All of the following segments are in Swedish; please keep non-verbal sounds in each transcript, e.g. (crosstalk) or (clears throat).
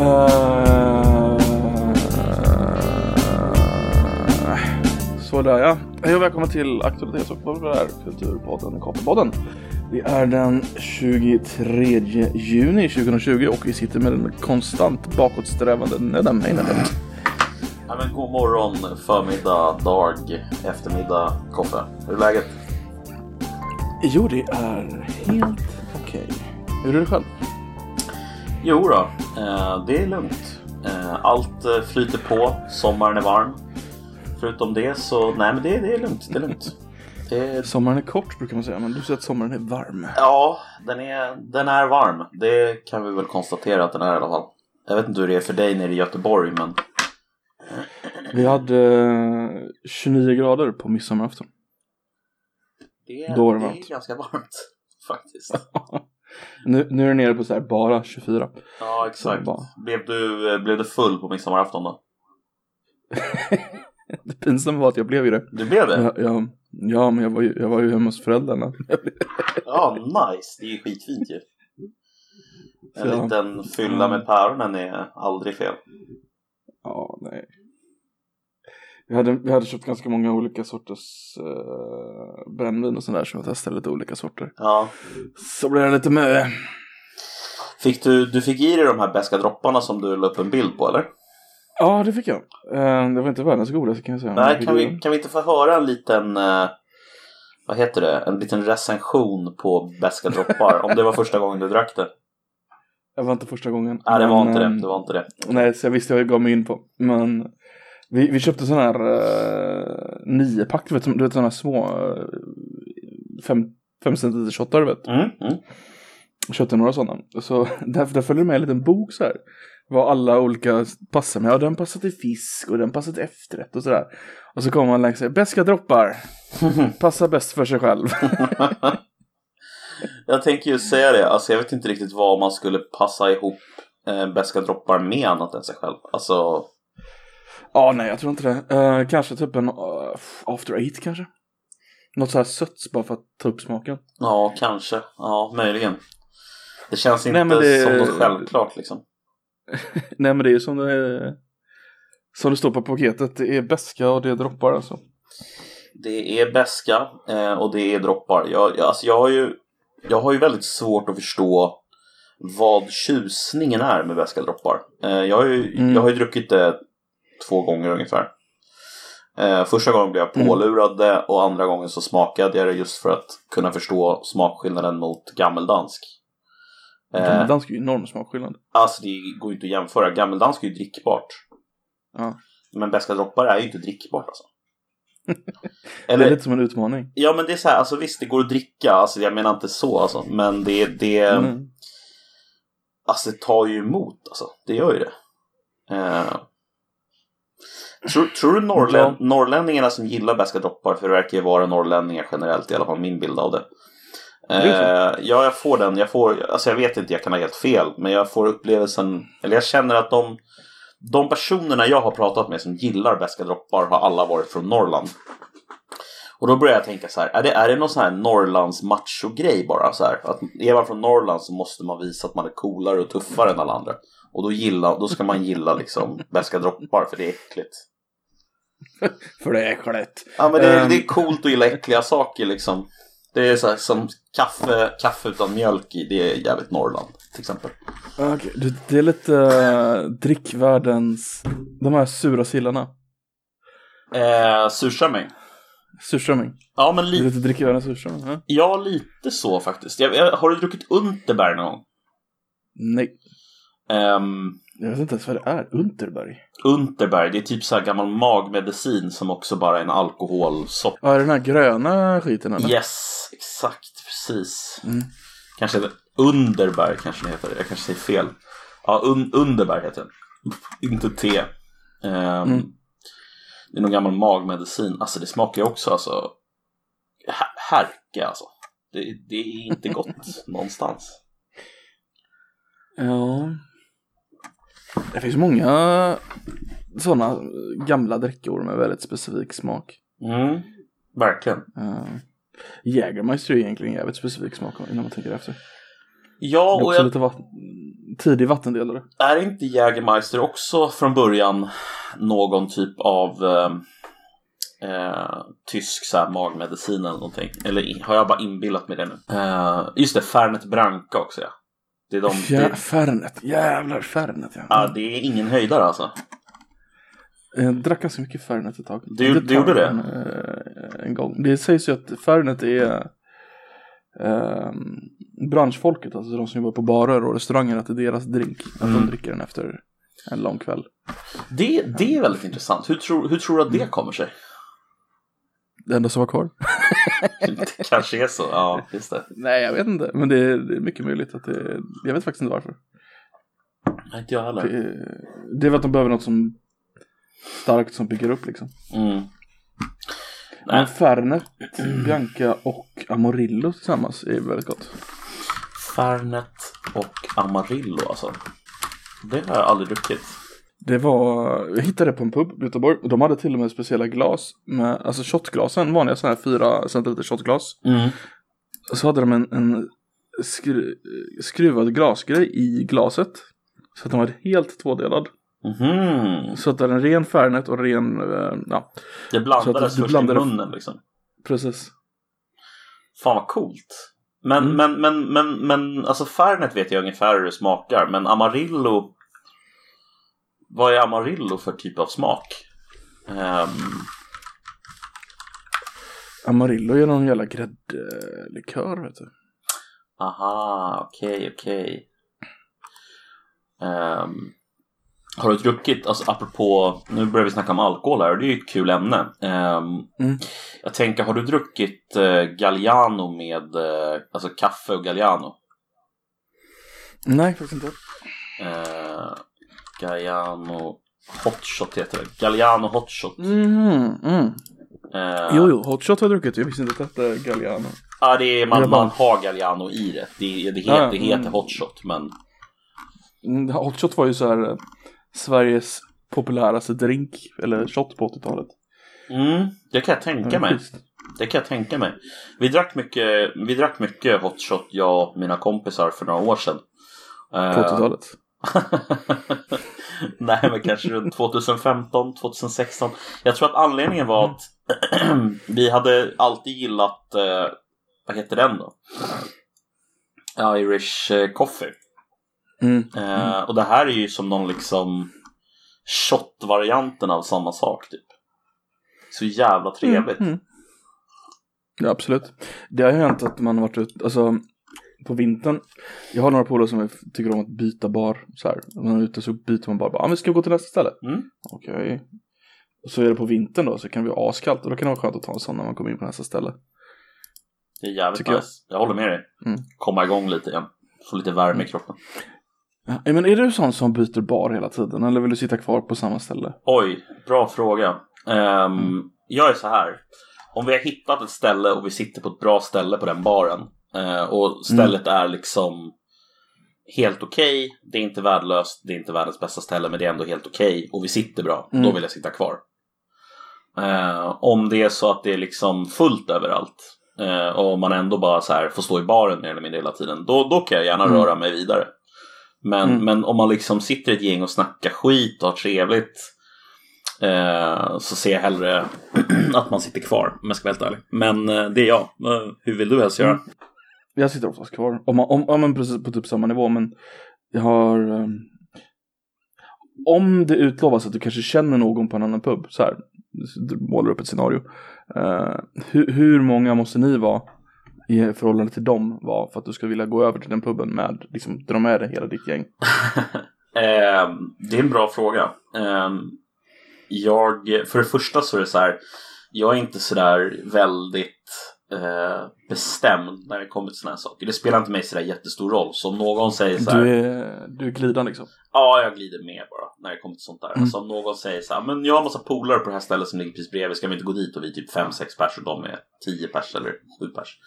Uh, sådär ja. Hej och välkomna till Aktualitets och populär kulturpodden Kapelpodden. Det är den 23 juni 2020 och vi sitter med en konstant bakåtsträvande Nedam. Hej Nedam. Ja, men god morgon, förmiddag, dag, eftermiddag, Koffe. Hur är läget? Jo, det är helt okej. Hur är det själv? Jo då, eh, det är lugnt. Eh, allt eh, flyter på, sommaren är varm. Förutom det så, nej men det, det är lugnt, det är lugnt. Det, Sommaren är kort brukar man säga, men du säger att sommaren är varm. ja, den är, den är varm. Det kan vi väl konstatera att den är i alla fall. Jag vet inte hur det är för dig nere i Göteborg men Vi hade eh, 29 grader på midsommarafton. det är, Då var det det är varmt. ganska varmt (laughs) faktiskt. (laughs) Nu, nu är det nere på så här bara 24. Ja, exakt. bara- Blev du, blev du full på midsommarafton då? (laughs) Det pinsamma var att jag blev ju det. Du blev det? Ja, ja, ja men jag var, ju, jag var ju hemma hos föräldrarna. Ja, nice. Det är ju skitfint ju. En Ja. liten fylla med päronen är aldrig fel. Ja, nej. Vi hade, vi hade köpt ganska många olika sorters uh, brännvin och sådär så jag testade lite olika sorter. Ja. Så blev det lite med. Fick du, du fick i dig de här beska dropparna som du la upp en bild på eller? Ja, det fick jag. Eh, det var inte världens godaste kan jag säga. Nej, kan vi, kan vi inte få höra en liten, eh, vad heter det, en liten recension på beska droppar? om det var första gången du drack det? Det var inte första gången. Nej, det var Men, inte det. Det var inte det. Nej, så jag visste vad jag gav mig in på. Men vi, vi köpte sådana här uh, nio pack, du vet, du vet sådana här små uh, fem, fem shottar, du vet. Mm, mm. Köpte några sådana. Så (laughs) där, där följer med en liten bok så här. Vad alla olika passar med. Ja, den passar till fisk och den passar till efterrätt och sådär. Och så kommer man längst. Beska droppar. (laughs) Passar bäst för sig själv. (laughs) Jag tänker ju säga det, alltså jag vet inte riktigt vad man skulle passa ihop eh, beska droppar med annat än sig själv. Alltså, Ja, nej, jag tror inte det. Eh, kanske typ en uh, after eight kanske. Något så här sött bara för att ta upp smaken. ja kanske, ja möjligen. Det känns inte Nej, det- som något självklart liksom. (laughs) Nej, men det är ju som det, som det står på paketet. Det är beska och det är droppar alltså. Det är beska eh, och det är droppar. Jag, jag, alltså jag, har ju, jag har ju väldigt svårt att förstå vad tjusningen är med beska droppar. Eh, jag, har ju, Mm. jag har ju druckit det två gånger ungefär. Eh, första gången blev jag Mm. pålurad det och andra gången så smakade jag det just för att kunna förstå smakskillnaden mot gammeldansk. Eh, Gammeldansk är ju enorm smakskillnad. alltså det går ju inte att jämföra. Gammeldansk är ju drickbart. Ja. Men beska droppar är ju inte drickbart alltså. (laughs) Det är Eller, lite som en utmaning. Ja men det är så här, alltså visst det går att dricka, alltså jag menar inte så alltså. Men det, det, Mm. alltså det tar ju emot alltså. Det gör ju det. Eh, tror, tror du norrlän, norrlänningarna som gillar beska droppar, för det verkar ju vara norrlänningar generellt i alla fall min bild av det. Eh, ja, jag får den. Jag får, alltså jag vet inte, jag kan ha helt fel. Men jag får upplevelsen, eller jag känner att de, de personerna jag har pratat med som gillar beska droppar har alla varit från Norrland. Och då börjar jag tänka så här, är det, är det någon sån här Norrlands macho-grej bara? Så här, att är man från Norrland så måste man visa att man är coolare och tuffare än alla andra. Och då, gilla, då ska man gilla liksom beska droppar för det är äckligt. (laughs) För det är äckligt. Ja men det är, Ehm. det är coolt att gilla äckliga saker liksom. Det är så här, som kaffe, kaffe utan mjölk i, det är jävligt Norrland till exempel. Okej, det, är lite uh, drickvärldens, de här sura sillarna. Eh, surströmming. Surströmming. Ja men Det är li- lite drickvärldens surströmming. Ja. ja, lite så faktiskt. Jag, jag, har du druckit Unterberg någon gång? Nej, Ehm, jag vet inte ens vad det är. Unterberg. Unterberg, det är typ så här gammal magmedicin som också bara är en alkoholsort. Ja, den här gröna skiten eller? Yes, exakt, precis. Mm. Kanske Underberg kanske det heter. Jag kanske säger fel. Ja, un, Underberg heter den. Inte te. Ehm, Mm. Det är någon gammal magmedicin. Alltså det smakar ju också alltså här- härke alltså. Det, det är inte gott (laughs) någonstans. Ja. Det finns många sådana gamla drickor med väldigt specifik smak. Mm, verkligen. Uh, Jägermeister är egentligen jävligt specifik smak innan man tänker efter. Ja, Det är och jag, lite vatten, tidig vattendelare. Är inte Jägermeister också från början någon typ av eh, eh, tysk så här, magmedicin eller någonting? Eller har jag bara inbillat mig det nu? Eh, just det, Fernet Branca också ja. Det är de, Ja, det, Fernet, jävlar Fernet ja. ja, det är ingen höjdare alltså. Jag drack ganska mycket Fernet ett tag. Du- Det du gjorde det? En, eh, en gång. Det sägs ju att Fernet är eh, branschfolket, alltså de som jobbar på barer och restauranger, att det är deras drink. Att Mm. de dricker den efter en lång kväll. Det, det är väldigt intressant. Hur tror, hur tror du att det kommer sig? Det enda som var kvar. Det (laughs) kanske är så, ja just det. Nej, jag vet inte. Men det är, det är mycket möjligt att det Jag vet faktiskt inte varför. Nej, inte jag heller. Det, det är väl att de behöver något som starkt som bygger upp liksom. Mm. Men Fernet, Bianca och Amarillo tillsammans är väldigt gott. Fernet och Amarillo alltså. Det har jag aldrig druckit. Det var, jag hittade det på en pub i Göteborg och de hade till och med speciella glas med, alltså shotglasen, vanliga sådana här 4 centiliter shotglas. Mm. Och så hade de en, en skru, skruvad glasgrej i glaset. Så att den var helt tvådelad. Mhm. Så att det är en ren Fernet och ren, eh, ja, Det Så blandades först blandade- i munnen liksom. precis. Fan vad coolt. Men, Mm. men, men, men, men, alltså Fernet vet jag ungefär hur det smakar. Men Amarillo. Vad är Amarillo för typ av smak? Ehm, Amarillo är någon jävla gräddlikör vet du. aha, okej, okej. Ehm, har du druckit, alltså apropå, nu börjar vi snacka om alkohol här och det är ju ett kul ämne. Ehm, Mm. Jag tänker, har du druckit eh, Galliano med, eh, alltså kaffe och Galliano? Nej, faktiskt inte. Eh, Galliano Hotshot heter det. Galliano Hotshot. Mm, mm. Eh, Jo, jo, hotshot har jag druckit. Jag visste inte att det hette Galliano. Ja, det är, man, man har Galliano i det. Det, det, heter, Ja, det heter mm. Hotshot, men Mm, Hotshot var ju så här eh, Sveriges populäraste drink, eller shot på 80-talet. mm, det kan jag tänka mig. Det kan jag tänka mig. Vi drack mycket, vi drack mycket Hotshot, jag och mina kompisar för några år sedan. Eh, På 80-talet. (laughs) Nej, men kanske runt 2015, 2016. Jag tror att anledningen var att (clears throat) vi hade alltid gillat, eh, vad heter den då? Irish eh, coffee. Mm. Eh, och det här är ju som någon liksom shot-varianten av samma sak typ. Så jävla trevligt. Mm. Mm. Ja, absolut. Det har ju hänt att man har varit ute, alltså på vintern. Jag har några polare som tycker om att byta bar så här. Man är ute så byter man bara, ja ah, men ska vi gå till nästa ställe? Mm. Okej. Och så är det på vintern då så kan det bli askallt och då kan det vara skönt att ta en sån när man kommer in på nästa ställe. Det är jävligt Tycker jag. nice. Jag. håller med dig. Mm. Komma igång lite igen. Få lite värme i kroppen. Ja, men är du sån som byter bar hela tiden eller vill du sitta kvar på samma ställe? Oj, bra fråga. Ehm, Jag är så här. Om vi har hittat ett ställe och vi sitter på ett bra ställe på den baren och stället är liksom helt okej. Det är inte värdelöst, det är inte världens bästa ställe men det är ändå helt okej och vi sitter bra. Mm. Då vill jag sitta kvar. Eh, om det är så att det är liksom fullt överallt eh, och man ändå bara så här får stå i baren mer eller mindre hela tiden. Då, då kan jag gärna Mm. röra mig vidare. Men, Mm. men om man liksom sitter i ett gäng och snackar skit och har trevligt eh, så ser jag hellre att man sitter kvar om jag ska vara helt ärlig. Men eh, det är jag. Eh, hur vill du helst göra? Jag sitter oftast kvar. Om, man- om, om precis på typ samma nivå men jag har um, Om det utlovas att du kanske känner någon på en annan pub så här. Du målar upp ett scenario. Eh, uh, hur, hur många måste ni vara i förhållande till dem var för att du ska vilja gå över till den puben med liksom dra med dig hela ditt gäng? (laughs) Eh, det är en bra fråga. Eh, jag, för det första så är det så här. Jag är inte sådär väldigt eh, bestämd när det kommer till sådana här saker. Det spelar inte mig sådär jättestor roll. Så om någon säger så här. Du är, du är glidan liksom. Ja, jag glider med bara när det kommer till sånt där. Mm. Alltså om någon säger så här, men jag har massa polare på det här stället som ligger precis bredvid, ska vi inte gå dit och vi är typ 5-6 pers och de är 10 pers eller 7 pers.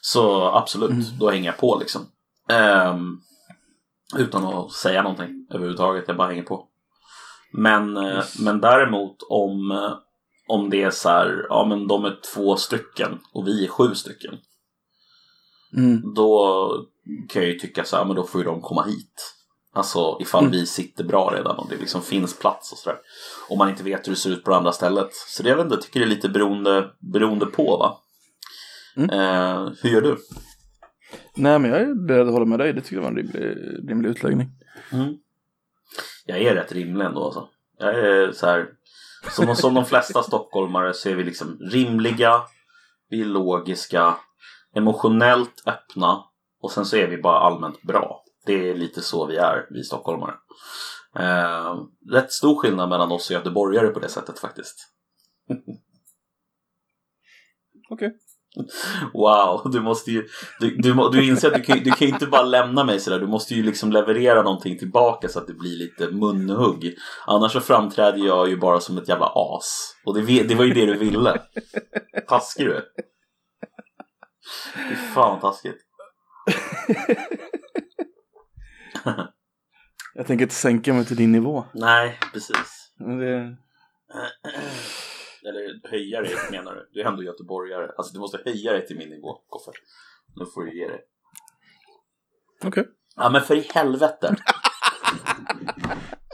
Så absolut, Mm. då hänger jag på liksom. Ehm, utan att säga någonting överhuvudtaget, jag bara hänger på. Men, eh, Yes. men däremot om, eh, om det är så här, ja men de är två stycken och vi är sju stycken. Mm. Då kan jag ju tycka så här, men då får ju de komma hit. Alltså ifall vi sitter bra redan och det liksom finns plats och sådär. Om man inte vet hur det ser ut på det andra stället. Så det jag vet inte, tycker det är lite beroende, beroende på va. Mm. Eh, hur gör du? Nej men jag är beredd att hålla med dig, det tycker jag var en rimlig, rimlig utläggning. Mm. Jag är rätt rimlig ändå alltså. Jag är så här, som, som de flesta stockholmare så är vi liksom rimliga, vi är logiska, emotionellt öppna och sen så är vi bara allmänt bra. Det är lite så vi är, vi stockholmare. Eh, rätt stor skillnad mellan oss och göteborgare på det sättet faktiskt. (laughs) Okej. Wow, du måste ju, du, du, du inser att du kan, du kan inte bara lämna mig sådär, du måste ju liksom leverera någonting tillbaka så att det blir lite munhugg. Annars så framträder jag ju bara som ett jävla as. Och det, det var ju det du ville. Taskig du är. Fy fan vad taskigt. Jag tänker inte sänka mig till din nivå. Nej, precis. Det, Eller höja dig menar du? Du är ändå göteborgare. Alltså du måste höja dig till min nivå, Koffe. Nu får du ge dig. okej. Ja men för i helvete.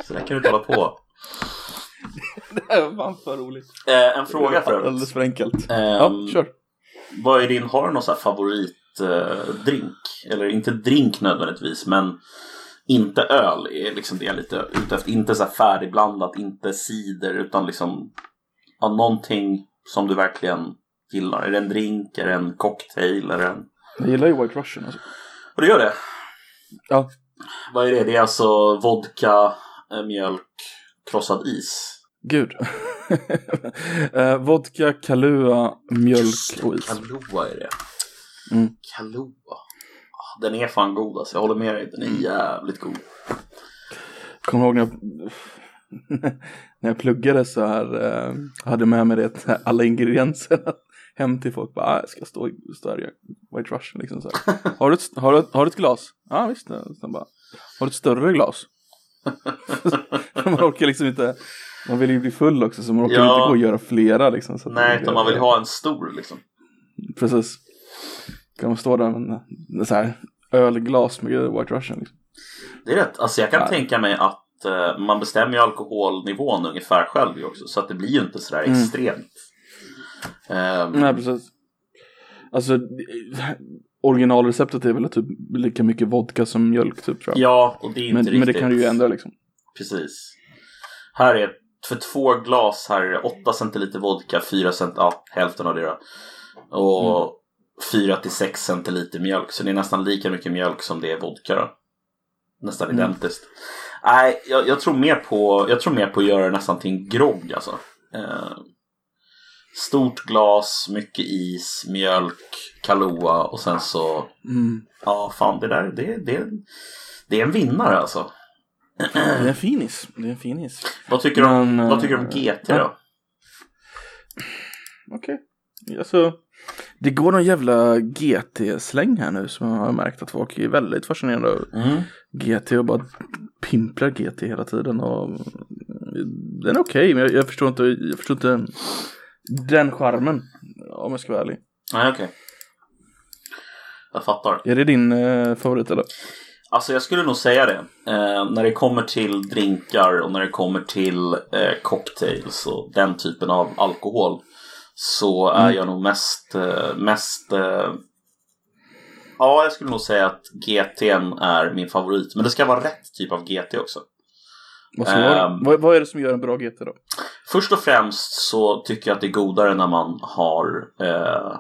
Så där kan du inte hålla på. (laughs) Det här var fan för roligt. Eh, en fråga för övrigt. Alldeles för enkelt. Ehm, Ja, kör. Vad är din, har du någon sån här favoritdrink? drink? Eller inte drink nödvändigtvis, men inte öl är liksom det jag är lite ute efter. Inte så här färdigblandat, inte cider, utan liksom ja, någonting som du verkligen gillar. Är det en drink, är det en cocktail, är det en... Jag gillar ju White Russian alltså. Och det gör det? Ja. Vad är det? Det är alltså vodka, eh, mjölk, krossad is. Gud. (laughs) eh, vodka, Kahlua, mjölk och is. Kahlua är det. Mm. Kahlua. Ah, Den är fan god alltså, jag håller med dig. Den är jävligt god. Kommer ihåg när jag, (laughs) när jag pluggade så här, eh, hade med mig det, alla ingredienser (laughs) hem till folk. Bara, ah, jag ska stå, stå här i White Russian liksom så här. (laughs) Har du, ett, har, du, har du ett glas? Ja visst. Sen bara, har du ett större glas? (laughs) man orkar liksom inte, man vill ju bli full också så man orkar Ja. inte gå och göra flera liksom. Så Nej, utan man vill ha en stor liksom. Precis. Kan man stå där med en så här ölglas med White Russian liksom. Det är rätt. Alltså jag kan Ja. tänka mig att eh, man bestämmer ju alkoholnivån ungefär själv ju också. Så att det blir ju inte sådär Mm. extremt. Ehm, Nej, precis. Alltså, originalreceptet är väl typ lika mycket vodka som mjölk typ tror jag. ja, och det är men, inte men riktigt. det kan du ju ändra liksom. Precis. Här är för två glas här är det 8 centiliter vodka, 4 cent, ja hälften av det då. Och 4 till 6 centiliter mjölk. Så det är nästan lika mycket mjölk som det är vodka då. Nästan Mm. identiskt. Nej, jag, jag, tror mer på, jag tror mer på att göra nästan till en grogg alltså. Eh, stort glas, mycket is, mjölk, Kahlua och sen så, Mm. ja fan det där, det, det, det är en vinnare alltså. Det är en finis. Det är en finis. Vad tycker, du om, vad tycker du om eh, GT då? Okej. Alltså, det går någon jävla GT-släng här nu som jag har märkt att folk är väldigt fascinerade av Mm. GT och bara pimplar GT hela tiden. Och den är okej, men jag, jag, förstår inte, jag förstår inte den charmen om jag ska vara ärlig. Nej, okej. Jag fattar. Är det din eh, favorit eller? Alltså jag skulle nog säga det. Eh, när det kommer till drinkar och när det kommer till eh, cocktails och den typen av alkohol. Så är Mm. jag nog mest, eh, mest eh, Ja, jag skulle nog säga att GT'n är min favorit. Men det ska vara rätt typ av GT också. Vad? Ehm. vad, vad är det som gör en bra GT då? Först och främst så tycker jag att det är godare när man har eh,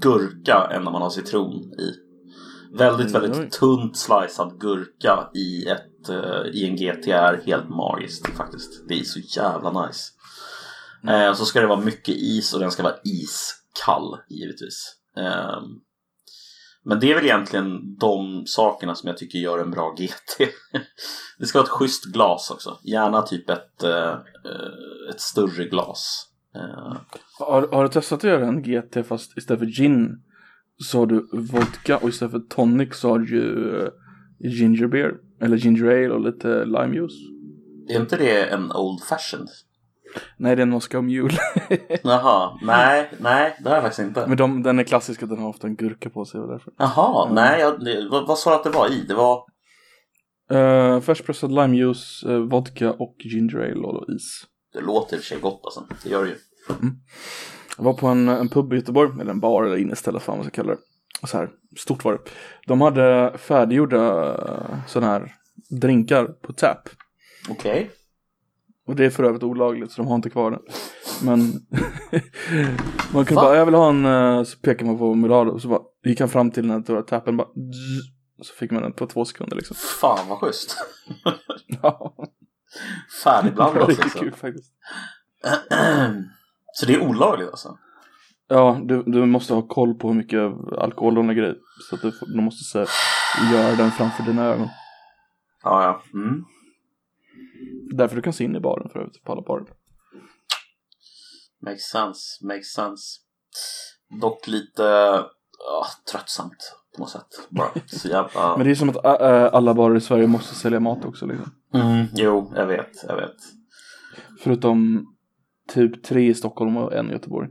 gurka än när man har citron i. Väldigt, Oj, väldigt oj. tunt slicead gurka i, ett, eh, i en GT är helt magiskt faktiskt. Det är så jävla nice. Eh, så ska det vara mycket is och den ska vara iskall givetvis. Eh, men det är väl egentligen de sakerna som jag tycker gör en bra GT. (laughs) det ska vara ett schysst glas också. Gärna typ ett, eh, ett större glas. Eh, Har, har du testat att göra en GT fast istället för gin så har du vodka och istället för tonic så har du eh, ginger beer eller ginger ale och lite lime juice. är inte det en old fashioned? Nej, det är en Moscow Mule. (laughs) Jaha, nej, nej, det har jag faktiskt inte. Men de, den är klassisk att den har ofta en gurka på sig och därför. Jaha, nej, jag, det, vad, vad sa du att det var i? Det var... Uh, färskpressad limejuice, uh, vodka och ginger ale och is. Det låter i och för sig gott alltså. Det gör det ju. Jag var på en, en pub i Göteborg, eller en bar eller inneställe, fan vad man ska kalla det. Så här, stort var det. De hade färdiggjorda sådana här drinkar på tap. Okej. Och det är för övrigt olagligt så de har inte kvar den. Men (laughs) man kan Va? bara, jag vill ha en, eh, så pekar man på Murado och så bara gick han fram till den här stora tappen bara så fick man den på två sekunder liksom. Fan vad schysst. (laughs) Ja, det var Färdigblandat riktigt liksom. kul faktiskt. (clears throat) Så det är olagligt alltså? Ja, du, du måste ha koll på hur mycket alkohol de lägger i. Så att du, du måste så här, göra den framför dina ögon. Ja, ja. Mm. Därför du kan se in i baren för övrigt, på alla barer. Makes sense, makes sense. Dock lite ja, tröttsamt på något sätt. Bara så jävla... (laughs) Men det är som att ä, alla barer i Sverige måste sälja mat också liksom. mm, jo, jag vet, jag vet. Förutom typ tre i Stockholm och en i Göteborg.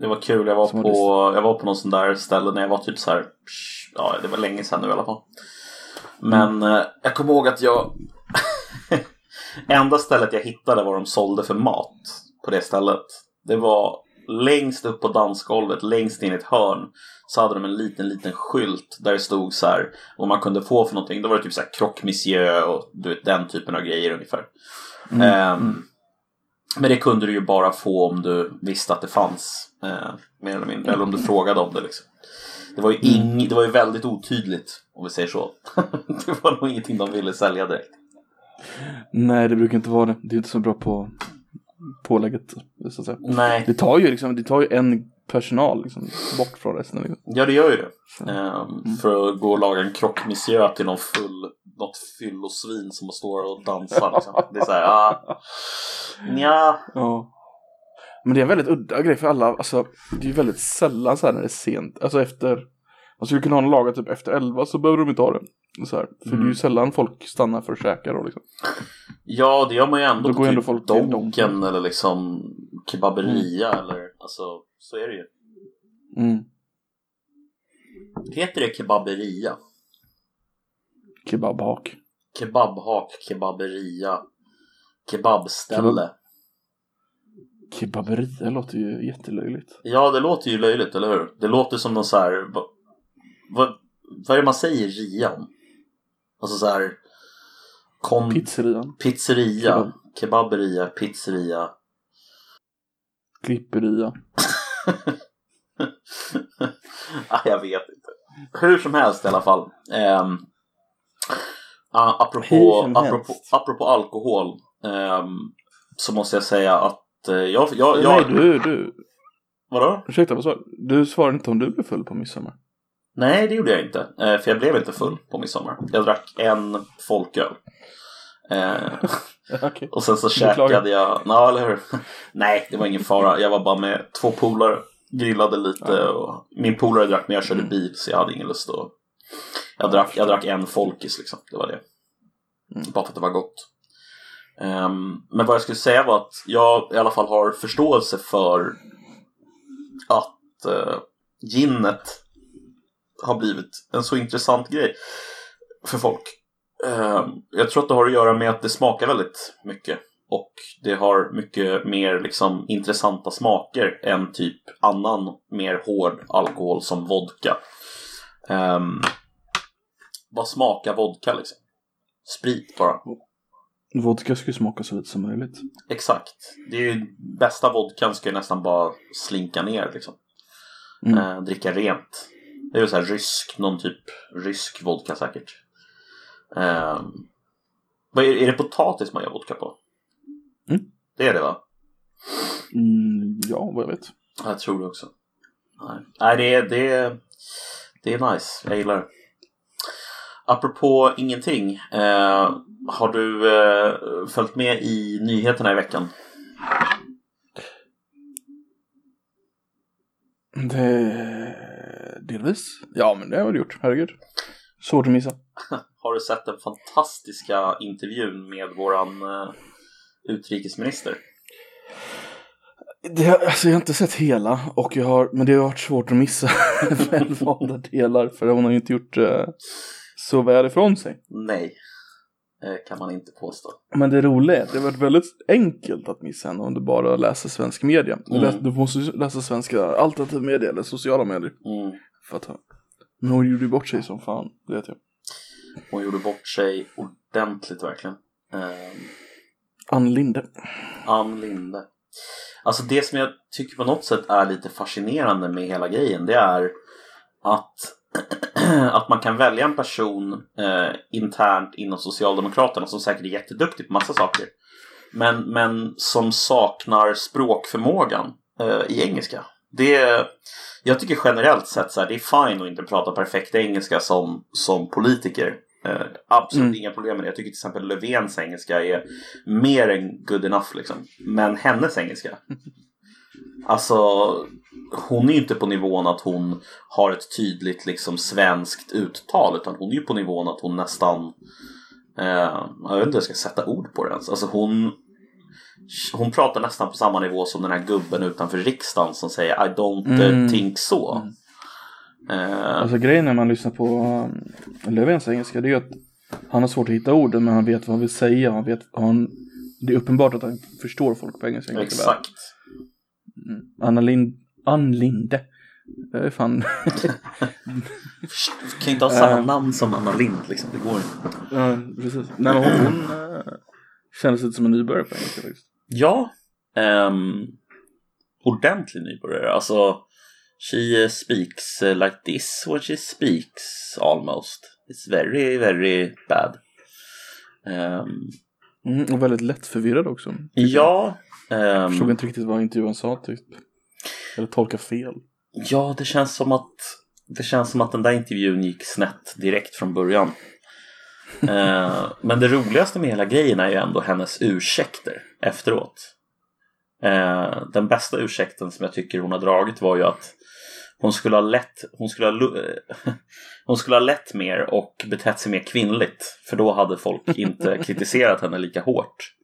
Det var kul, jag var, Som på, jag var på någon sån där ställe när jag var typ så här, ja det var länge sedan nu i alla fall. Men eh, jag kommer ihåg att jag, enda stället jag hittade var de sålde för mat på det stället. Det var längst upp på dansgolvet, längst in i ett hörn, så hade de en liten, liten skylt där det stod så här vad man kunde få för någonting. Då var det typ så här croque monsieur och du vet den typen av grejer ungefär. Ehm, men det kunde du ju bara få om du visste att det fanns. Eh, mer eller mindre. Eller om du frågade om det liksom. Det var ju, ing, det var ju väldigt otydligt om vi säger så. (laughs) det var nog ingenting de ville sälja direkt. Nej, det brukar inte vara det. Det är inte så bra på pålägget, så att säga. Nej, Det tar ju liksom, det tar ju en personal liksom, bort från resten. Liksom. ja det gör ju det. Ehm, För att gå och laga en monsieur till någon full, något fyllosvin som står och dansar. Liksom. (laughs) Det är så här, ah, nja. Ja. Men det är en väldigt udda grej för alla, alltså det är ju väldigt sällan så här när det är sent, alltså efter, man skulle kunna ha en laga typ efter elva så behöver de inte ha det. Så här, för det är ju sällan folk stannar för att käka då liksom. Ja, det gör man ju ändå Då på går ju ändå typ folk till Donken eller liksom kebaberia eller alltså så är det ju. Mm. Heter det kebaberia? Kebabhak. Kebabhak, kebaberia, kebabställe. Kebaberia låter ju jättelöjligt. Ja, det låter ju löjligt, eller hur? Det låter som någon så här... Vad, vad, är det man säger ria om? Alltså så här... Kon, Pizzerian. pizzeria, Kebab. kebaberia, pizzeria. (laughs) Klipperia. ah, jag vet inte. Hur som helst i alla fall. Um, apropå, apropå, apropå alkohol. ehm, så måste jag säga att eh, jag, jag, jag, Nej du, du. Vadå? Ursäkta vad sa du? Du svarade inte om du blev full på midsommar. Nej, det gjorde jag inte. Eh, för jag blev inte full på midsommar. Jag drack en folköl. Eh, (laughs) Okej. och sen så käkade jag... Ja, eller hur? (laughs) Nej, det var ingen fara. Jag var bara med två polare. Grillade lite och min polare drack men jag körde bil så jag hade ingen lust att... Jag drack, jag drack en folkis liksom. Det var det. Bara för att det var gott. Ehm, men vad jag skulle säga var att jag i alla fall har förståelse för att uh, ginnet har blivit en så intressant grej för folk. Ehm, jag tror att det har att göra med att det smakar väldigt mycket och det har mycket mer liksom intressanta smaker än typ annan mer hård alkohol som vodka. Um, vad smakar vodka liksom? Sprit bara. Vodka ska ju smaka så lite som möjligt. Exakt. Det är ju bästa vodkan ska ju nästan bara slinka ner liksom. Mm. Eh, dricka rent. Det är väl så här rysk, någon typ rysk vodka säkert. Eh, vad är, är det potatis man gör vodka på? Mm. Det är det va? Mm, ja, vad jag vet. Ja, Jag tror det också. Nej, Nej det, är, det, är, det är nice. Jag gillar det. Apropå ingenting. Eh, har du eh, följt med i nyheterna i veckan? Det... Delvis. Ja, men det har jag väl gjort. Herregud. Svårt att missa. (laughs) Har du sett den fantastiska intervjun med våran eh, utrikesminister? Det, alltså, jag har inte sett hela, och jag har, men det har varit svårt att missa (laughs) välvalda delar. För hon har ju inte gjort... eh, så väl ifrån sig. Nej, eh, kan man inte påstå. Men det roliga är att det har varit väldigt enkelt att missa henne om du bara läser svensk media. Du, Mm. läs, du måste läsa svenska alternativ media eller sociala medier. Mm. För att ha. Men hon gjorde ju bort sig som fan, det vet jag. Hon gjorde bort sig ordentligt verkligen. Eh, Ann Linde. Ann Linde. Alltså det som jag tycker på något sätt är lite fascinerande med hela grejen det är att, (clears throat) att man kan välja en person eh, internt inom Socialdemokraterna som säkert är jätteduktig på massa saker. Men, men som saknar språkförmågan eh, i engelska. Det, jag tycker generellt sett så här, det är fine att inte prata perfekt engelska som, som politiker. Eh, absolut Mm. inga problem med det. Jag tycker till exempel Löfvens engelska är mer än good enough liksom. Men hennes engelska. (laughs) Alltså, hon är ju inte på nivån att hon har ett tydligt liksom svenskt uttal. Utan hon är ju på nivån att hon nästan, eh, jag vet inte hur jag ska sätta ord på det ens. Alltså hon, hon pratar nästan på samma nivå som den här gubben utanför riksdagen som säger I don't eh, Mm. think so. Eh, Alltså grejen när man lyssnar på um, Löfvens engelska det är ju att han har svårt att hitta orden men han vet vad han vill säga. Han vet, han, det är uppenbart att han förstår folk på engelska exakt. Mm. Anna Lind, Ann Linde. Det är fan... Du (laughs) kan inte ha samma Eh. namn som Anna Lind liksom. Det går inte. ja, precis. Nej men hon, hon uh, kändes lite som en nybörjare på engelska faktiskt. Ja, um, ordentlig nybörjare. Alltså, she speaks like this when she speaks almost. It's very, very bad. Um, Mm, och väldigt lätt förvirrad också. ja, Jag ehm, förstod inte riktigt vad intervjun sa typ. Eller tolka fel. ja, det känns som att det känns som att den där intervjun gick snett direkt från början. (laughs) Eh, men det roligaste med hela grejen är ju ändå hennes ursäkter efteråt. Eh, den bästa ursäkten som jag tycker hon har dragit var ju att hon skulle ha lett, hon skulle ha, (laughs) hon skulle ha lett mer och betett sig mer kvinnligt. För då hade folk (laughs) inte kritiserat henne lika hårt.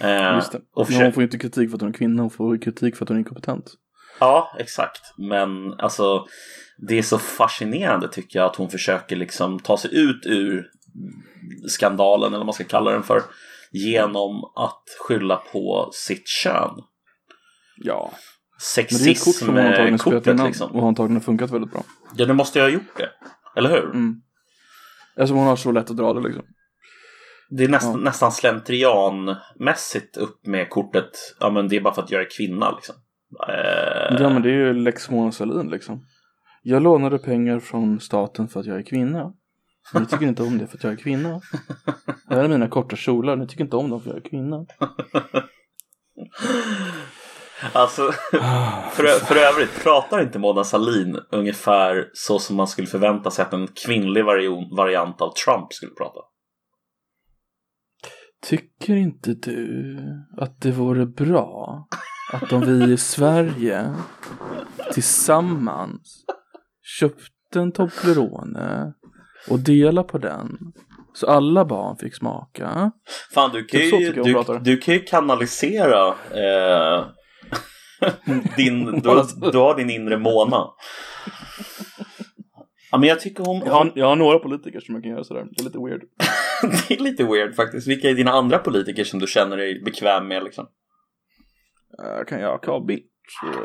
Eh, Just det. och hon får ju inte kritik för att hon är kvinna, hon får kritik för att hon är inkompetent. Ja, exakt. Men alltså, det är så fascinerande tycker jag att hon försöker liksom ta sig ut ur skandalen, eller vad man ska kalla den för, genom att skylla på sitt kön. Ja. Sexism-kortet liksom. och har antagligen funkat väldigt bra. Ja, det måste jag ha gjort det. Eller hur? Mm. Eftersom hon har så lätt att dra det liksom. Det är nästan, Ja. nästan slentrianmässigt upp med kortet. Ja, men det är bara för att jag är kvinna liksom. Eh, Ja men det är ju Lex Mona Sahlin liksom. Jag lånade pengar från staten för att jag är kvinna. Ni tycker inte om det för att jag är kvinna. Det här är mina korta kjolar, ni tycker inte om dem för att jag är kvinna. Alltså, för, för övrigt, pratar inte Mona Sahlin ungefär så som man skulle förvänta sig att en kvinnlig variant av Trump skulle prata? Tycker inte du att det vore bra att om vi i Sverige tillsammans köpte en Toblerone och delade på den så alla barn fick smaka? Fan, du kan ju, du, du kan ju kanalisera eh, (laughs) din, du, har- du har din inre Mona. Ja, men jag tycker hon, Jag har, jag har några politiker som jag kan göra sådär, det är lite weird. (laughs) det är lite weird faktiskt. Vilka är dina andra politiker som du känner dig bekväm med liksom? Jag kan göra Carl Bildt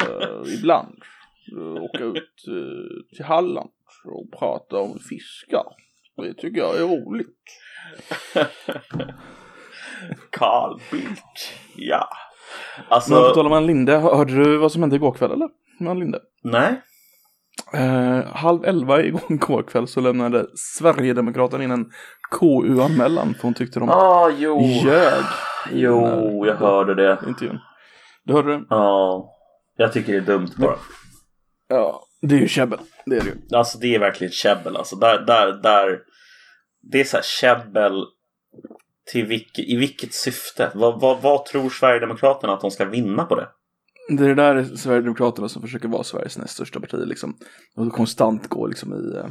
eh, ibland. Eh, Åka ut eh, till Halland och prata om fiskar. Det tycker jag är roligt. (laughs) Carl Bildt, ja. Men Alltså, på tal om Ann Linde, hörde du vad som hände igår kväll eller? Med Ann Linde? nej. Eh, halv elva igår (laughs) kväll så lämnade Sverigedemokraterna in en KU-anmälan för hon tyckte de Ah, jo. ljög. här Jo, jag hörde det. Intervjun. Du hörde det? Ja, jag tycker det är dumt bara. Ja, det är ju käbbel. Det är det ju. Alltså det är verkligen käbbel. Alltså där, där, där. Det är så här käbbel till vilket, i vilket syfte? Vad, vad, vad tror Sverigedemokraterna att de ska vinna på det? Det är det där Sverigedemokraterna som försöker vara Sveriges näst största parti liksom. Och konstant går liksom i eh,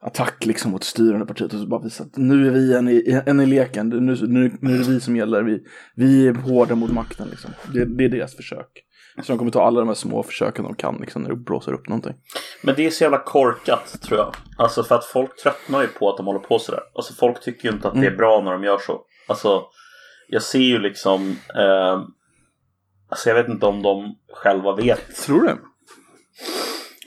attack liksom mot styrande partiet och så bara visa att nu är vi en i, en i leken, nu, nu, nu är det vi som gäller, vi, vi är hårda mot makten liksom. Det, det är deras försök. Så de kommer ta alla de här små försöken de kan liksom när du blåser upp någonting. Men det är så jävla korkat tror jag. Alltså för att folk tröttnar ju på att de håller på sådär. Alltså folk tycker ju inte att det är Mm. bra när de gör så. Alltså jag ser ju liksom eh, Alltså jag vet inte om de själva vet Tror du det?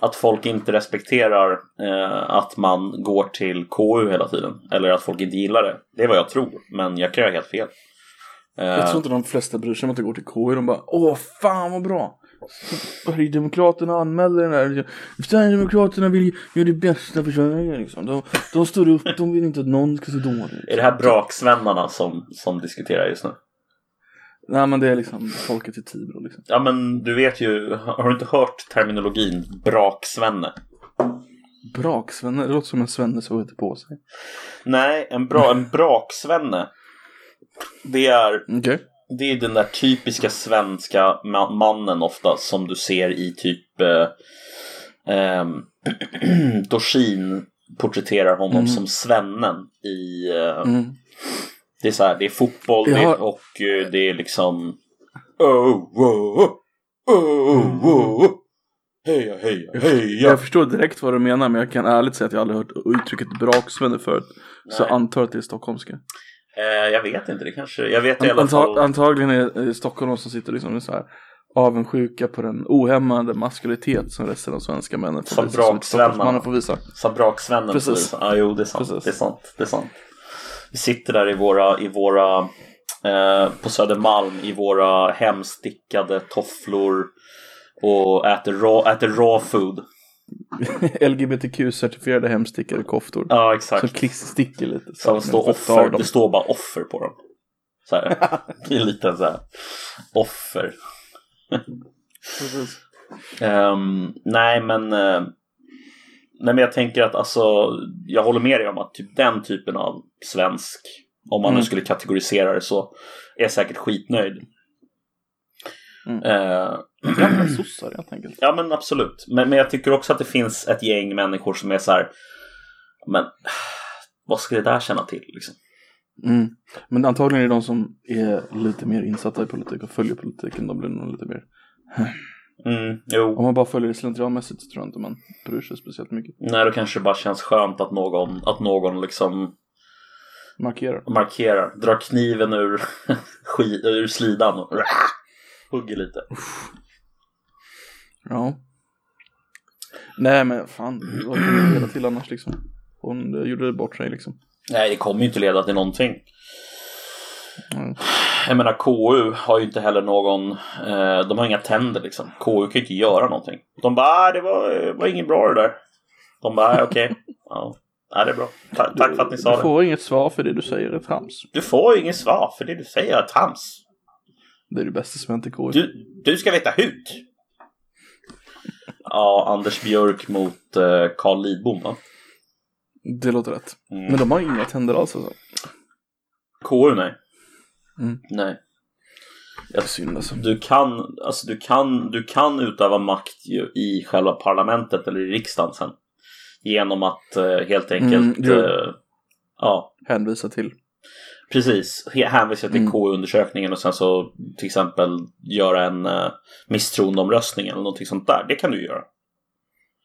att folk inte respekterar eh, att man går till KU hela tiden. Eller att folk inte gillar det. Det är vad jag tror. Men jag kan göra helt fel. Eh, Jag tror inte de flesta bryr sig om att det går till KU. De bara åh fan vad bra. Sverigedemokraterna anmäler den här. Sverigedemokraterna vill göra det bästa för Sverige liksom. De, de står upp, de vill inte att någon ska se dåligt. är det här braksvennarna som, som diskuterar just nu? Nej men det är liksom folket i Tibro liksom. Ja men du vet ju, har du inte hört terminologin braksvenne? Braksvenne, det låter som en svenne som heter på sig. Nej, en, bra, en braksvenne. Det är, Okej. det är den där typiska svenska ma- mannen ofta som du ser i typ eh, ehm, (clears throat) Dorsin porträtterar honom Mm. som svennen i eh, Mm. Det är så här, det är fotboll det, har- och eh, det är liksom Oh, oh, oh, oh, oh. Heja, heja, heja. Jag förstår direkt vad du menar men jag kan ärligt säga att jag aldrig hört uttrycket braksvenne förut. Så Nej. jag antar att det är stockholmska. Eh, jag vet inte, det kanske, jag vet i alla fall antagligen är Stockholm som sitter liksom med så här avundsjuka på den ohämmade maskulinitet som resten av svenska männen får Som visa. Som. Stockholmsmannen får visa. Sa braksvännen Precis. precis. Ja, jo, det är sant. Precis. Det är sant. Det är sant. Vi sitter där i våra, i våra eh, på Södermalm i våra hemstickade tofflor och äter raw, äter raw food. (laughs) LGBTQ-certifierade hemstickade koftor. Ja, Som exakt. kliss sticker lite. så Som här, står offer. Det står bara offer på dem. Så här. (laughs) Det är en liten så här offer. Ehm, nej, men eh, nej, men jag tänker att alltså, jag håller med dig om att typ den typen av svensk, om man nu Mm. skulle kategorisera det så, är säkert skitnöjd. Mm. Eh, Gamla (clears throat) sossar helt enkelt. ja, men absolut. Men, men jag tycker också att det finns ett gäng människor som är så här, men vad ska det där känna till liksom? Mm. Men antagligen är det de som är lite mer insatta i politik och följer politiken. De blir nog lite mer. Mm. Om man bara följer det slentrianmässigt så tror jag inte man bryr sig speciellt mycket. Nej, då kanske det bara känns skönt att någon, att någon liksom Markerar. markerar, drar kniven ur, (laughs) ur slidan och (laughs) hugger lite. Ja. Nej men fan, vad kan det leda till annars liksom? Hon gjorde bort sig liksom. Nej, det kommer ju inte leda till någonting. Mm. Jag menar, KU har ju inte heller någon, eh, de har inga tänder liksom. KU kan ju inte göra någonting. De bara, ah, det var, det var inget bra det där. De bara, ah, okej. Ja, ah, det är bra. Ta- tack för att ni sa Du det. får inget svar för det du säger är trams. Du får inget svar för det du säger är trams. Det är det bästa som hänt i KU. Du, du ska veta hut. Ja, Anders Björk mot eh, Carl Lidbom va? Det låter rätt. Mm. Men de har inga tänder alls alltså. KU nej. Mm. Nej. Är synd alltså. Du kan, alltså du kan, du kan utöva makt i själva parlamentet eller i riksdagen sen. Genom att eh, helt enkelt, Mm, eh, ja, Hänvisa till. Precis, hänvisa till Mm. KU-undersökningen och sen så till exempel göra en uh, misstroendeomröstning eller någonting sånt där. Det kan du göra.